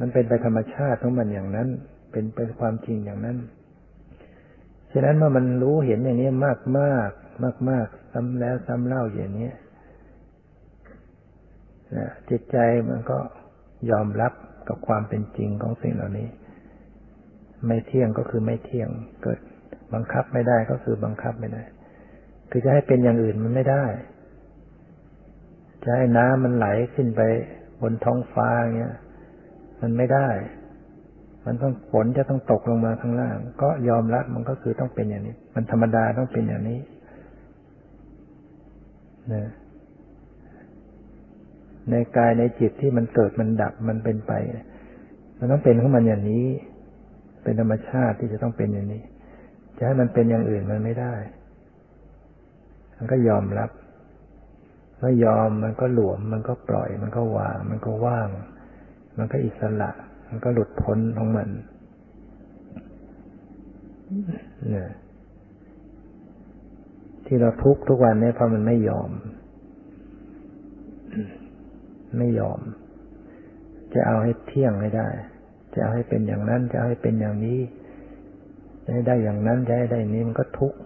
มันเป็นไปธรรมชาติของมันอย่างนั้น เป็นเป็นความจริงอย่างนั้น ฉะนั้นเมื่อมันรู้เห็นอย่างนี้มากมากมากมากซ้ำแล้วซ้ำเล่าอย่างนี้นะจิตใจมันก็ยอมรับกับความเป็นจริงของสิ่งเหล่านี้ ไม่เที่ยงก็คือไม่เที่ยงเกิด บังคับไม่ได้ก็คือบังคับไม่ได้ คือจะให้เป็นอย่างอื่นมันไม่ได้ จะให้น้ำมันไหลขึ้นไปบนท้องฟ้าเงี้ย มันไม่ได้ มันต้องฝนจะต้องตกลงมาข้างล่าง ก็ยอมรับมันก็คือต้องเป็นอย่างนี้ มันธรรมดาต้องเป็นอย่างนี้นะในกายในจิตที่มันเกิดมันดับมันเป็นไป มันต้องเป็นของมันอย่างนี้ เป็นธรรมชาติที่จะต้องเป็นอย่างนี้ จะให้มันเป็นอย่างอื่นมันไม่ได้ มันก็ยอมรับ เมื่อยอมมันก็หลวม มันก็ปล่อย มันก็วาง มันก็ว่าง มันก็อิสระ มันก็หลุดพ้นของมันเนี่ยที่เราทุกทุกวันนี้เพราะมันไม่ยอม ไม่ยอม จะเอาให้เที่ยงให้ได้ จะเอาให้เป็นอย่างนั้น จะเอาให้เป็นอย่างนี้ จะให้ได้อย่างนั้น จะให้ได้นี้มันก็ทุกข์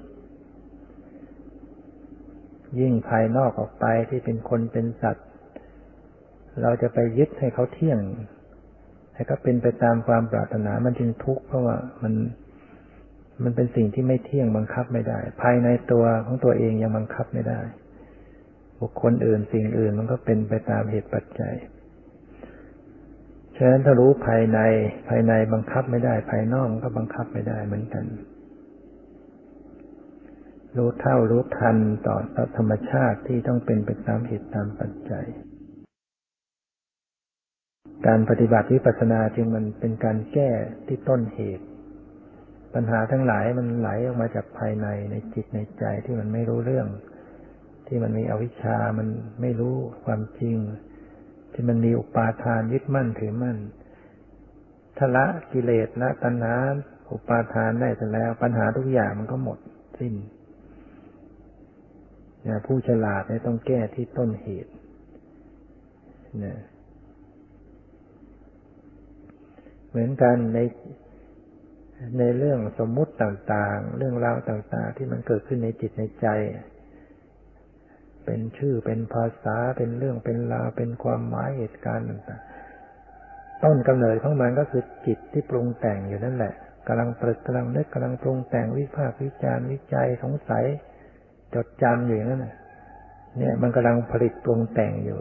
ยิ่งภายนอกออกไปที่เป็นคนเป็นสัตว์ เราจะไปยึดให้เขาเที่ยง ให้เขาเป็นไปตามความปรารถนามันจึงทุกข์เพราะว่ามันมันเป็นสิ่งที่ไม่เที่ยงบังคับไม่ได้ ภายในตัวของตัวเองยังบังคับไม่ได้ บุคคลอื่นสิ่งอื่นมันก็เป็นไปตามเหตุปัจจัยฉะนั้นถ้ารู้ภายในภายในบังคับไม่ได้ ภายนอกก็บังคับไม่ได้เหมือนกัน รู้เท่ารู้ทันต่อธรรมชาติที่ต้องเป็นไปตามเหตุตามปัจจัย การปฏิบัติวิปัสสนาจึงมันเป็นการแก้ที่ต้นเหตุ ปัญหาทั้งหลายมันไหลออกมาจากภายในในจิตในใจที่มันไม่รู้เรื่อง ที่มันมีอวิชชามันไม่รู้ความจริง ที่มันมีอุปาทานยึดมั่นถือมั่นทละกิเลสละตัณหาอุปาทานได้แต่แล้ว ปัญหาทุกอย่างมันก็หมดสิ้น นะผู้ฉลาดเนี่ยต้องแก้ที่ต้นเหตุนะเหมือนกันในในเรื่องสมมุติต่างๆ เรื่องราวต่างๆ ที่มันเกิดขึ้นในจิตในใจ เป็นชื่อเป็นภาษาเป็นเรื่องเป็นราวเป็นความหมายเหตุการณ์ต่างๆต้นกำเนิดของมันก็คือจิตที่ปรุงแต่งอยู่นั่นแหละกำลังตรึกกำลังนึกกำลังปรุงแต่งวิพากษ์วิจารณ์วิจัยสงสัย จดจำอยู่อย่างนั้นเนี่ย มันกำลังผลิตปรุงแต่งอยู่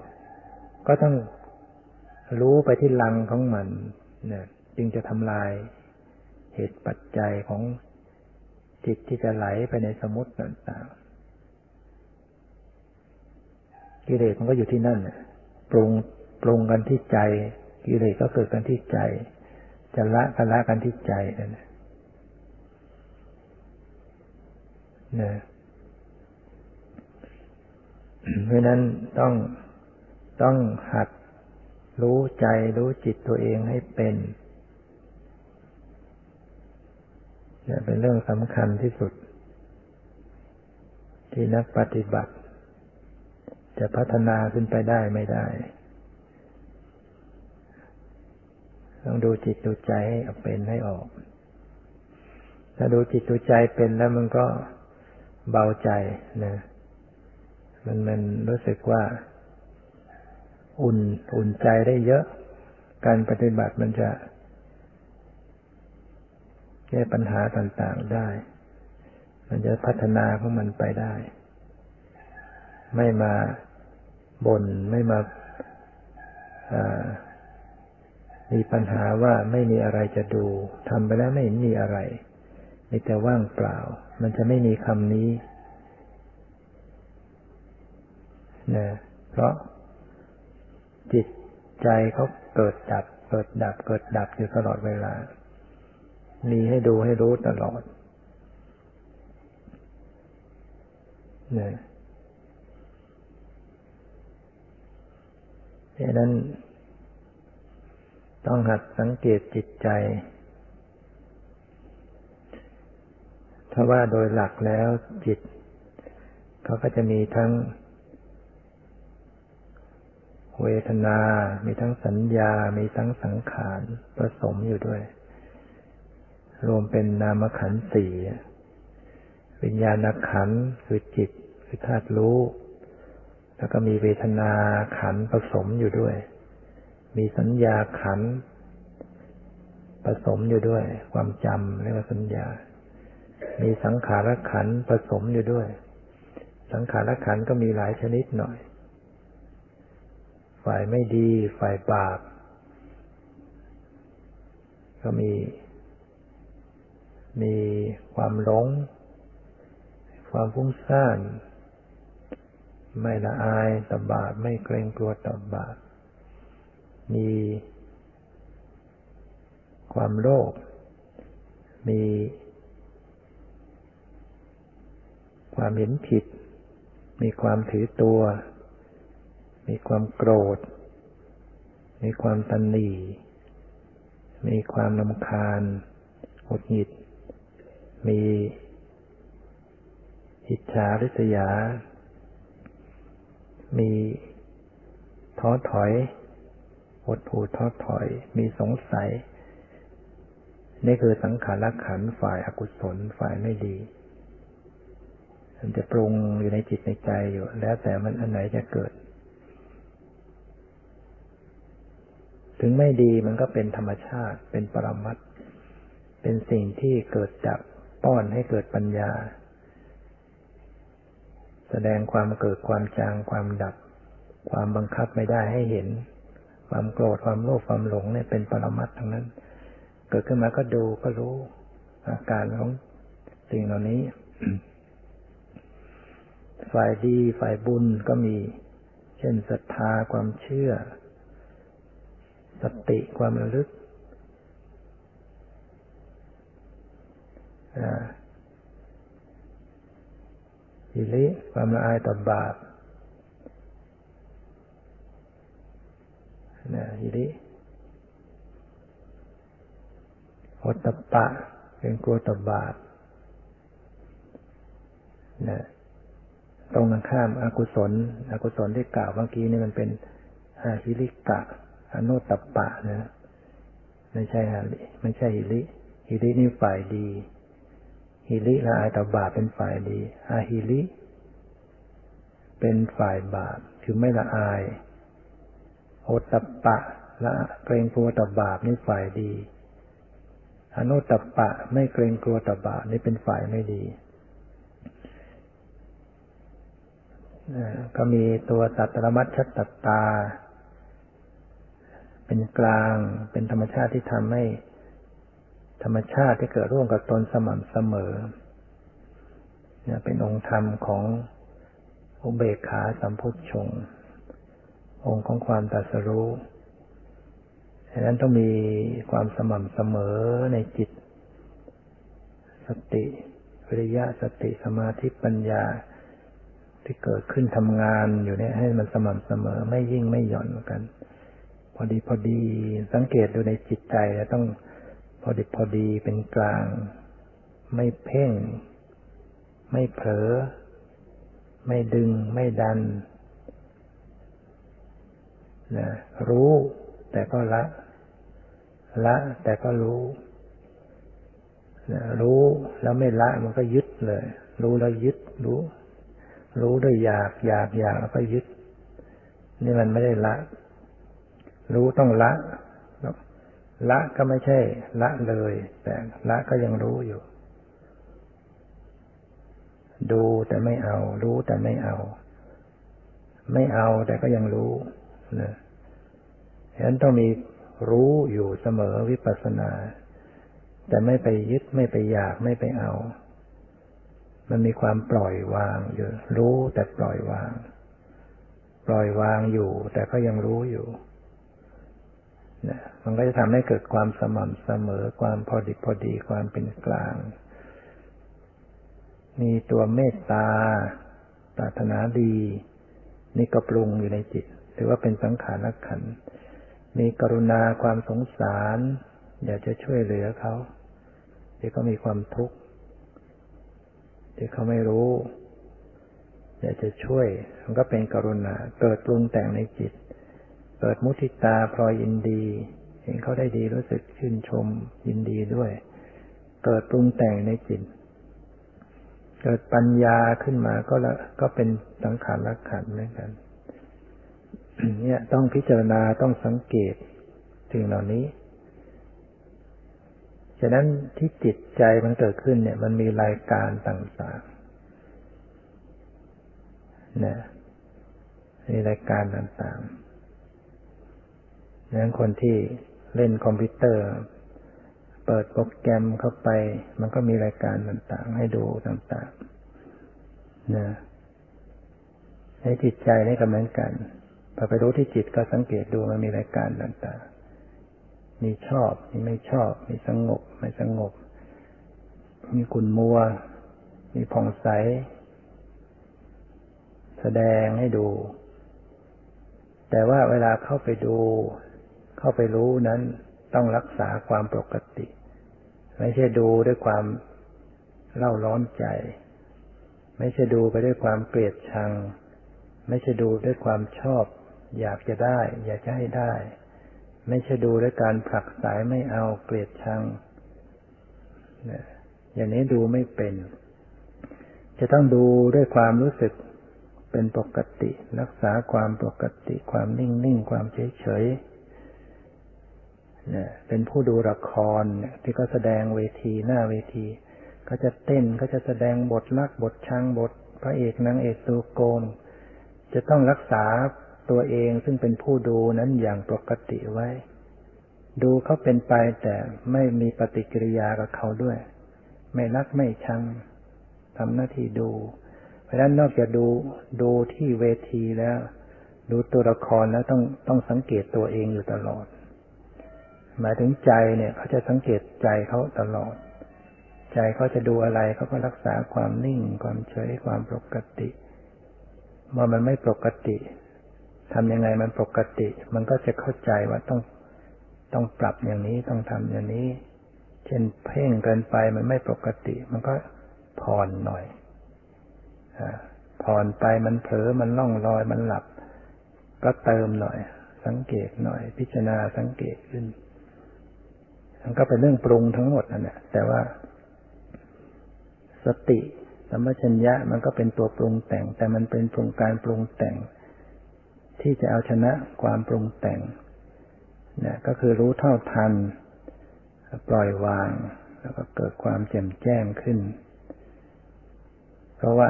ก็ต้องรู้ไปที่ลังของมันเนี่ยจึงจะทำลายเหตุปัจจัยของจิตที่จะไหลไปในสมุติต่างๆกิเลสมันก็อยู่ที่นั่นปรุงปรุงกันที่ใจ กิเลสก็เกิดกันที่ใจ จะละกันละกันที่ใจนั่นนะ เพราะนั้นต้องต้องหัดรู้ใจรู้จิตตัวเองให้เป็นเนี่ยเป็นเรื่องสำคัญที่สุด ที่นักปฏิบัติ จะพัฒนาขึ้นไปได้ไม่ได้ ต้องดูจิตดูใจให้เป็นให้ออก ถ้าดูจิตดูใจเป็นแล้วมันก็เบาใจนะ มันมันรู้สึกว่า อุ่นอุ่นใจได้เยอะ การปฏิบัติมันจะแก้ปัญหาต่างๆได้ มันจะพัฒนาของมันไปได้ ไม่มาบน่นไม่มามีปัญหาว่าไม่มีอะไรจะดูทำไปแล้วไม่มีอะไร มีแต่ว่างเปล่า มันจะไม่มีคำนี้ นะเพราะจิตใจเขาเกิดดับ เกิดดับ เกิดดับอยู่ตลอดเวลา มีให้ดูให้รู้ตลอดเนี่ยดังนั้น ต้องหัดสังเกตจิตใจ ถ้าว่าโดยหลักแล้วจิต เขาก็จะมีทั้ง เวทนา มีทั้งสัญญา มีทั้งสังขารผสมอยู่ด้วย รวมเป็นนามขันธ์สี่ วิญญาณขันธ์คือจิต คือธาตุรู้ แล้วก็มีเวทนาขันธ์ผสมอยู่ด้วย มีสัญญาขันธ์ผสมอยู่ด้วย ความจำเรียกว่าสัญญา มีสังขารขันธ์ผสมอยู่ด้วย สังขารขันธ์ก็มีหลายชนิดหน่อย ฝ่ายไม่ดี ฝ่ายบาป ก็มี มีความหลง ความฟุ้งซ่าน ไม่ละอายต่อบาป ไม่เกรงกลัวต่อบาป มีความโลภ มีความเห็นผิด มีความถือตัว มีความโกรธ มีความตันหนีมีความนำคาญหดหงิด มีอิจฉาริษยา มีท้อถอยหดหูท้อถอย มีสงสัย นี่คือสังขารขันฝ่ายอากุศลฝ่ายไม่ดีมันจะปรุงอยู่ในจิตในใจอยู่ แล้วแต่มันอันไหนจะเกิด ถึงไม่ดีมันก็เป็นธรรมชาติ เป็นปรมัตเป็นสิ่งที่เกิดจากป้อนให้เกิดปัญญา แสดงความเกิดความจางความดับ ความบังคับไม่ได้ให้เห็น ความโกรธความโลภความหลงเนี่ยเป็นปรมัตทั้งนั้น เกิดขึ้นมาก็ดูก็รู้ อาการของสิ่งเหล่านี้ ฝ่ายดีฝ่ายบุญก็มี เช่นศรัทธาความเชื่อ สติความระลึกอิริความละอายต่อบาปนะอิริโอตตปะเป็นกลัวต่อบาปนะตรงกันข้ามอากุศลอกุศลที่กล่าวเมื่อกี้นี่มันเป็นอาฮิริกะ อนุตตปะนะ ไม่ใช่ฮะไม่ใช่ฮิริฮิรินี่ฝ่ายดีฮิริละอายต่อบาปเป็นฝ่ายดีอาฮิริเป็นฝ่ายบาปคือไม่ละอายโอตตปะละเกรงกลัวต่อบาปนี่ฝ่ายดีอนุตตปะไม่เกรงกลัวต่อบาปนี่เป็นฝ่ายไม่ดีก็มีตัวตัตรมัชชัตตา เป็นกลาง เป็นธรรมชาติที่ทำให้ ธรรมชาติที่เกิดร่วมกับตนสม่ำเสมอเนี่ยเป็นองค์ธรรมของอุเบกขาสัมพุทธชง องค์ของความตัสรู้ดังนั้นต้องมีความสม่ำเสมอในจิต สติวิริยะสติสมาธิปัญญาที่เกิดขึ้นทำงานอยู่เนี่ยให้มันสม่ำเสมอไม่ยิ่งไม่หย่อนกัน พอดีพอดีสังเกตดูในจิตใจแล้วต้องพอดีพอดีเป็นกลาง ไม่เพ่ง ไม่เผลอ ไม่ดึงไม่ดันนะรู้แต่ก็ละ ละแต่ก็รู้นะรู้แล้วไม่ละมันก็ยึดเลย รู้แล้วยึดรู้ รู้ด้วยอยากอยากอยากแล้วก็ยึด นี่มันไม่ได้ละ รู้ต้องละ ละก็ไม่ใช่ ละเลย แต่ละก็ยังรู้อยู่ ดูแต่ไม่เอา รู้แต่ไม่เอา ไม่เอาแต่ก็ยังรู้นะฉะนั้นต้องมีรู้อยู่เสมอวิปัสสนา แต่ไม่ไปยึดไม่ไปอยากไม่ไปเอา มันมีความปล่อยวางอยู่รู้แต่ปล่อยวาง ปล่อยวางอยู่ แต่ก็ยังรู้อยู่ มันก็จะทำให้เกิดความสม่ำเสมอ ความพอดีพอดีความเป็นกลาง มีตัวเมตตาปรารถนาดี นี่ก็ปรุงอยู่ในจิตถือว่าเป็นสังขารขัน มีกรุณาความสงสาร อยากจะช่วยเหลือเขาที่เขามีความทุกข์ที่เขาไม่รู้ อยากจะช่วย มันก็เป็นกรุณา เกิดปรุงแต่งในจิต เกิดมุทิตาพลอยยินดี เห็นเขาได้ดีรู้สึกชื่นชมยินดีด้วย เกิดปรุงแต่งในจิต เกิดปัญญาขึ้นมาก็ละก็เป็นสังขารลักขันเหมือนกันเนี่ยต้องพิจารณาต้องสังเกตสิ่งเหล่านี้ ฉะนั้นที่จิตใจมันเกิดขึ้นเนี่ย มันมีรายการต่างๆนะมีรายการต่างๆ นั้นคนที่เล่นคอมพิวเตอร์ เปิดโปรแกรมเข้าไป มันก็มีรายการต่างๆ ให้ดูต่างๆนะในจิตใจนี่ก็เหมือนกันพอไปรู้ที่จิตก็สังเกตดูมันมีรายการต่างๆ มีชอบ มีไม่ชอบ มีสงบ ไม่สงบ มีกุนมัว มีผ่องใส แสดงให้ดู แต่ว่าเวลาเข้าไปดู เข้าไปรู้นั้นต้องรักษาความปกติ ไม่ใช่ดูด้วยความเล่าร้อนใจ ไม่ใช่ดูไปด้วยความเกลียดชัง ไม่ใช่ดูด้วยความชอบ อยากจะได้ อยากจะให้ได้ ไม่ใช่ดูด้วยการผลักสายไม่เอาเกลียดชังอย่างนี้ดูไม่เป็น จะต้องดูด้วยความรู้สึกเป็นปกติ รักษาความปกติ ความนิ่งนิ่งความเฉยเฉย เนี่ยเป็นผู้ดูละครที่ก็แสดงเวทีหน้าเวที ก็จะเต้นก็จะแสดงบทลักบทชังบท พระเอกนางเอกตัวโกน จะต้องรักษาตัวเองซึ่งเป็นผู้ดูนั้นอย่างปกติไว้ ดูเขาเป็นไปแต่ไม่มีปฏิกิริยากับเขาด้วย ไม่รักไม่ชังทำหน้าที่ดู เพราะฉะนั้นนอกจากดูดูที่เวทีแล้ว ดูตัวละครแล้วต้องต้องสังเกตตัวเองอยู่ตลอด หมายถึงใจเนี่ย เขาจะสังเกตใจเขาตลอด ใจเขาจะดูอะไรเขาก็รักษาความนิ่ง ความเฉยความปกติเมื่อมันไม่ปกติทำยังไงมันปกติ มันก็จะเข้าใจว่าต้องต้องปรับอย่างนี้ต้องทำอย่างนี้ เช่นเพ่งเกินไปมันไม่ปกติ มันก็ผ่อนหน่อยอผ่อนไปมันเผลอมันล่องลอยมันหลับ ก็เติมหน่อย สังเกตหน่อย พิจารณาสังเกตขึ้น มันก็เป็นเรื่องปรุงทั้งหมดนั่นแหละแต่ว่า สติสัมปชัญญะมันก็เป็นตัวปรุงแต่ง แต่มันเป็นปรุงการปรุงแต่ง ที่จะเอาชนะความปรุงแต่งเนี่ยก็คือรู้เท่าทัน ปล่อยวาง แล้วก็เกิดความแจ่มแจ้งขึ้น เพราะว่า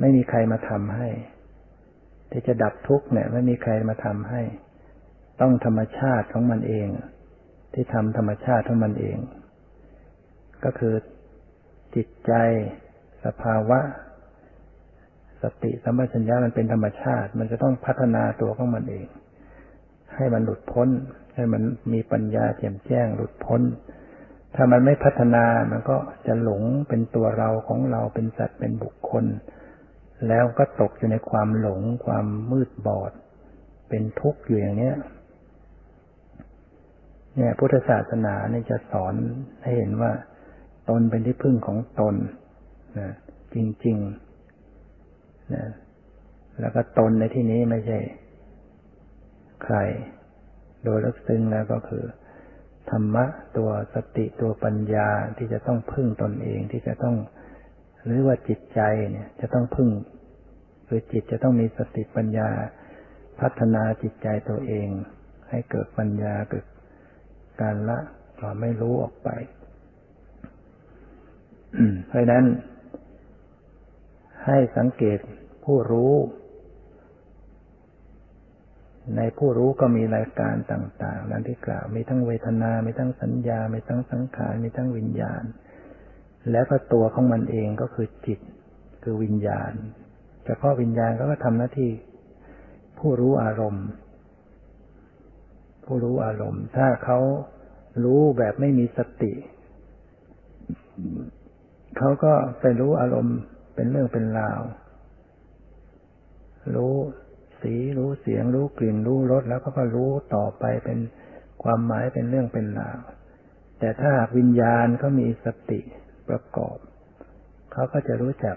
ไม่มีใครมาทำให้ ที่จะดับทุกข์เนี่ย ไม่มีใครมาทำให้ ต้องธรรมชาติของมันเอง ที่ทำธรรมชาติของมันเอง ก็คือจิตใจ สภาวะ สติสัมปชัญญะมันเป็นธรรมชาติ มันจะต้องพัฒนาตัวของมันเอง ให้มันหลุดพ้น ให้มันมีปัญญาแจ่มแจ้งหลุดพ้น ถ้ามันไม่พัฒนามันก็จะหลงเป็นตัวเราของเราเป็นสัตว์เป็นบุคคล แล้วก็ตกอยู่ในความหลงความมืดบอด เป็นทุกข์อยู่อย่างเนี้ย เนี่ย พุทธศาสนาเนี่ยจะสอนให้เห็นว่า ตนเป็นที่พึ่งของตนนะจริงๆนะแล้วก็ตนในที่นี้ไม่ใช่ ใคร โดยลึกซึ้งแล้วก็คือ ธรรมะตัวสติตัวปัญญาที่จะต้องพึ่งตนเองที่จะต้อง หรือว่าจิตใจเนี่ย จะต้องพึ่งคือจิตจะต้องมีสติปัญญา พัฒนาจิตใจตัวเอง ให้เกิดปัญญาเกิด การละความไม่รู้ออกไปเพราะนั้น ให้สังเกตผู้รู้ ในผู้รู้ก็มีรายการต่างๆนั้นที่กล่าว มีทั้งเวทนา มีทั้งสัญญา มีทั้งสังขาร มีทั้งวิญญาณ และก็ตัวของมันเองก็คือจิต คือวิญญาณ เฉพาะวิญญาณก็ทำหน้าที่ผู้รู้อารมณ์ ผู้รู้อารมณ์ ถ้าเขารู้แบบไม่มีสติ เขาก็ไปรู้อารมณ์เป็นเรื่องเป็นราว รู้สีรู้เสียง รู้กลิ่น รู้รสแล้วก็ก็รู้ต่อไปเป็นความหมายเป็นเรื่องเป็นราว แต่ถ้าวิญญาณเขามีสติประกอบ เขาก็จะรู้จัก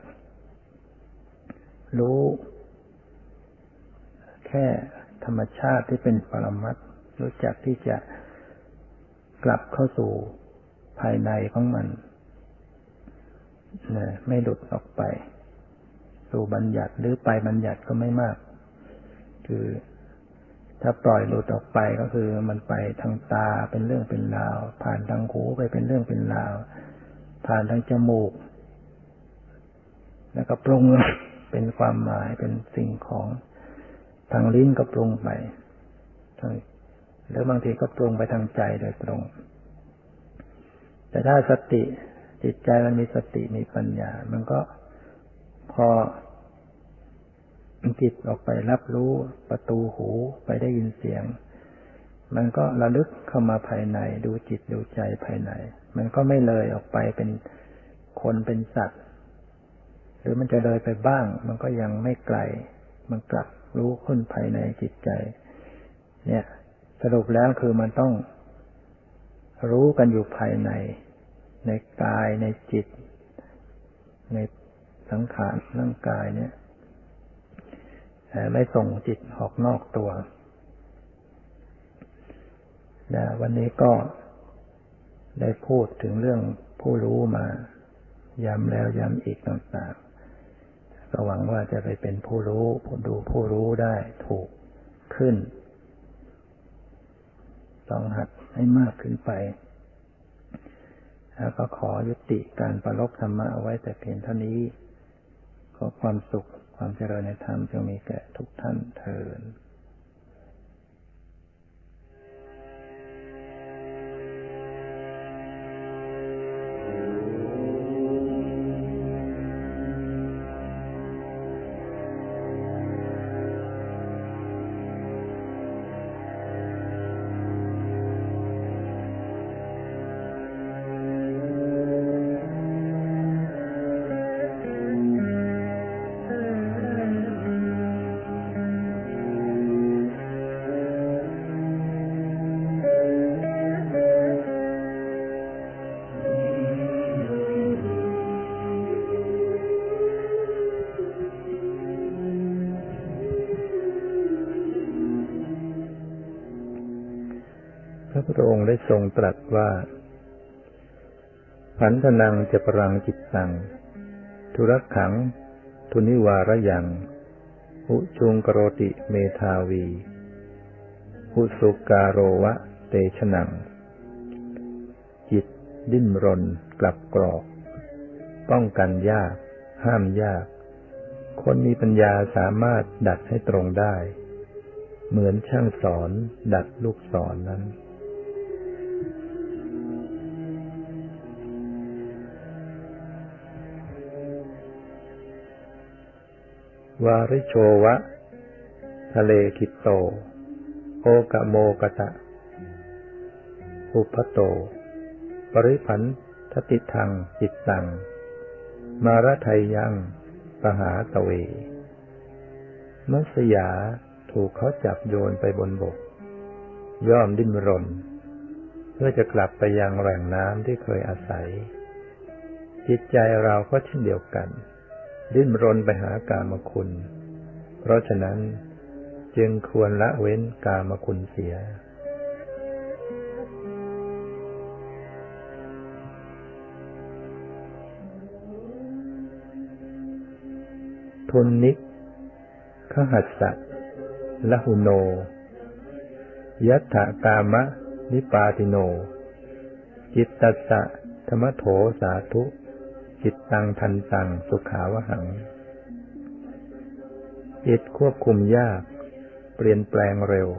รู้ แค่ธรรมชาติที่เป็นปรมัต รู้จักที่จะกลับเข้าสู่ภายในของมันไม่หลุดออกไป สู่บัญญัติหรือไปบัญญัติก็ไม่มาก คือถ้าปล่อยหลุดออกไปก็คือมันไปทางตาเป็นเรื่องเป็นราว ผ่านทางหูไปเป็นเรื่องเป็นราว ผ่านทางจมูก แล้วก็ปรุงเป็นความหมายเป็นสิ่งของ ทางลิ้นก็ปรุงไปทาง หรือบางทีก็ปรุงไปทางใจโดยตรง แต่ถ้าสติจิตใจมันมีสติมีปัญญา มันก็พอจิตออกไปรับรู้ประตูหูไปได้ยินเสียง มันก็ระลึกเข้ามาภายใน ดูจิตดูใจภายใน มันก็ไม่เลยออกไปเป็นคนเป็นสัตว์ หรือมันจะเลยไปบ้าง มันก็ยังไม่ไกล มันกลับรู้ขึ้นภายในจิตใจ เนี่ย สรุปแล้วคือมันต้องรู้กันอยู่ภายใน ในกายในจิต ในสังขารร่างกายเนี่ยแต่ไม่ส่งจิตออกนอกตัวนะวันนี้ก็ได้พูดถึงเรื่องผู้รู้มาย้ำแล้วย้ำอีกต่างๆก็หวังว่าจะไปเป็นผู้รู้ผู้ดูผู้รู้ได้ถูกขึ้น ต้องหัดให้มากขึ้นไป แล้วก็ขอยุติการประลบธรรมะเอาไว้แต่เพียงเท่านี้ ขอความสุขความเจริญในธรรมจงมีแก่ทุกท่านเถิด ทรงตรัสว่า พันธนังจะปรังจิตตัง ทุรักขัง ทุนิวารยังหุจุงกรติเมทาวีหุสุการโรวะเตชนัง จิตดิ้นรนกลับกรอก ป้องกันยาก ห้ามยาก คนมีปัญญาสามารถดัดให้ตรงได้ เหมือนช่างสอนดัดลูกศรนนั้น วาริโชวะ ทะเลคิโต โอกะโมกตะ อุปโต ปริพันทติทังจิตตัง มารไทยยังปหาตะเว มัสยาถูกเขาจับโยนไปบนบก ย่อมดิ้นรน เพื่อจะกลับไปยังแหล่งน้ำที่เคยอาศัย จิตใจเราก็เช่นเดียวกัน ดิ้นรนไปหากามคุณ เพราะฉะนั้นจึงควรละเว้นกามคุณเสีย ทุนนิกขหัสสะละหุโน ยัตถกามะ นิปาติโน จิตตสสะธรรมโถสาธุ จิตตังทันตังสุขาวหัง จิตควบคุมยาก เปลี่ยนแปลงเร็ว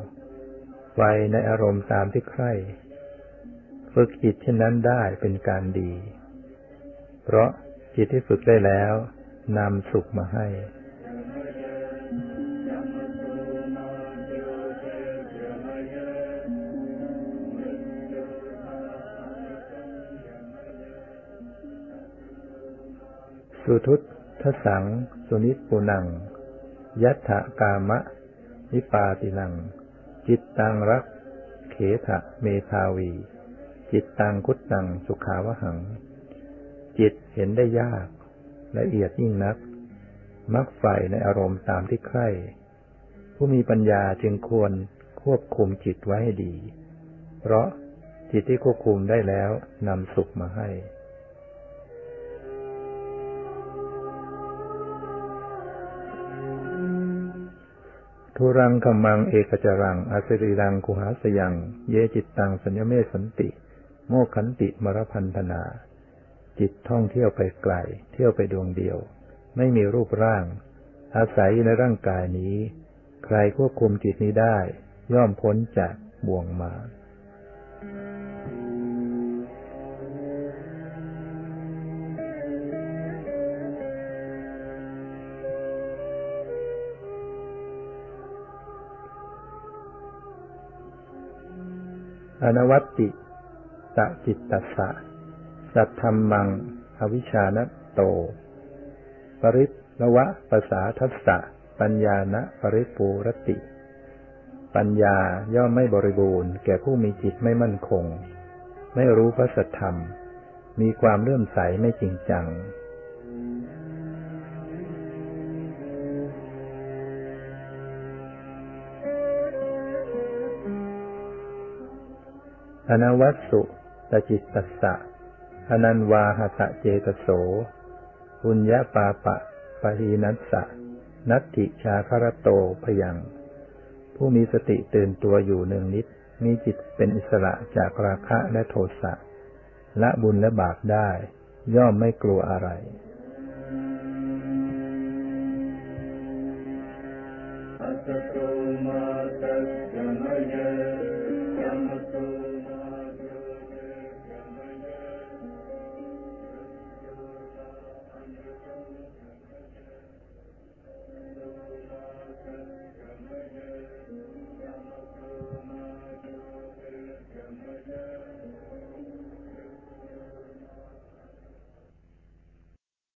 ไวในอารมณ์ตามที่ใคร่ฝึกจิตเช่นนั้นได้เป็นการดี เพราะจิตที่ฝึกได้แล้วนำสุขมาให้ สุทุตทสัง สุนิปุนัง ยัตถกามะ นิปาตินัง จิตตังรัก เขถะเมทาวี จิตตังคุตตังสุขาวหัง จิตเห็นได้ยาก ละเอียดยิ่งนัก มักใฝ่ในอารมณ์ตามที่ใคร่ผู้มีปัญญาจึงควรควบคุมจิตไว้ให้ดี เพราะจิตที่ควบคุมได้แล้วนำสุขมาให้ ทุรังขมังเอกจรังอาศริรังกุหาสยัง เยจิตตังสัญญเมสันติ โมขันติมรพันธนา จิตท่องเที่ยวไปไกล เที่ยวไปดวงเดียว ไม่มีรูปร่าง อาศัยในร่างกายนี้ ใครควบคุมจิตนี้ได้ ย่อมพ้นจากบ่วงมา อนวัตติตะจิตตสะสัทธรรมัง อวิชานโต ปริละวะภาษาทัสสะ ปัญญาณปริปูรติ ปัญญาย่อมไม่บริบูรณ์ แก่ผู้มีจิตไม่มั่นคง ไม่รู้พระสัทธรรม มีความเลื่อมใสไม่จริงจัง อนวัตสุตจิตตัสสะอนันวาหตะเจตโสปุญญาปาปะปะหีนัสสะ นัตติชาคารโตพยัง ผู้มีสติตื่นตัวอยู่หนึ่งนิด มีจิตเป็นอิสระจากราคะและโทสะ ละบุญและบาปได้ ย่อมไม่กลัวอะไรอัตโต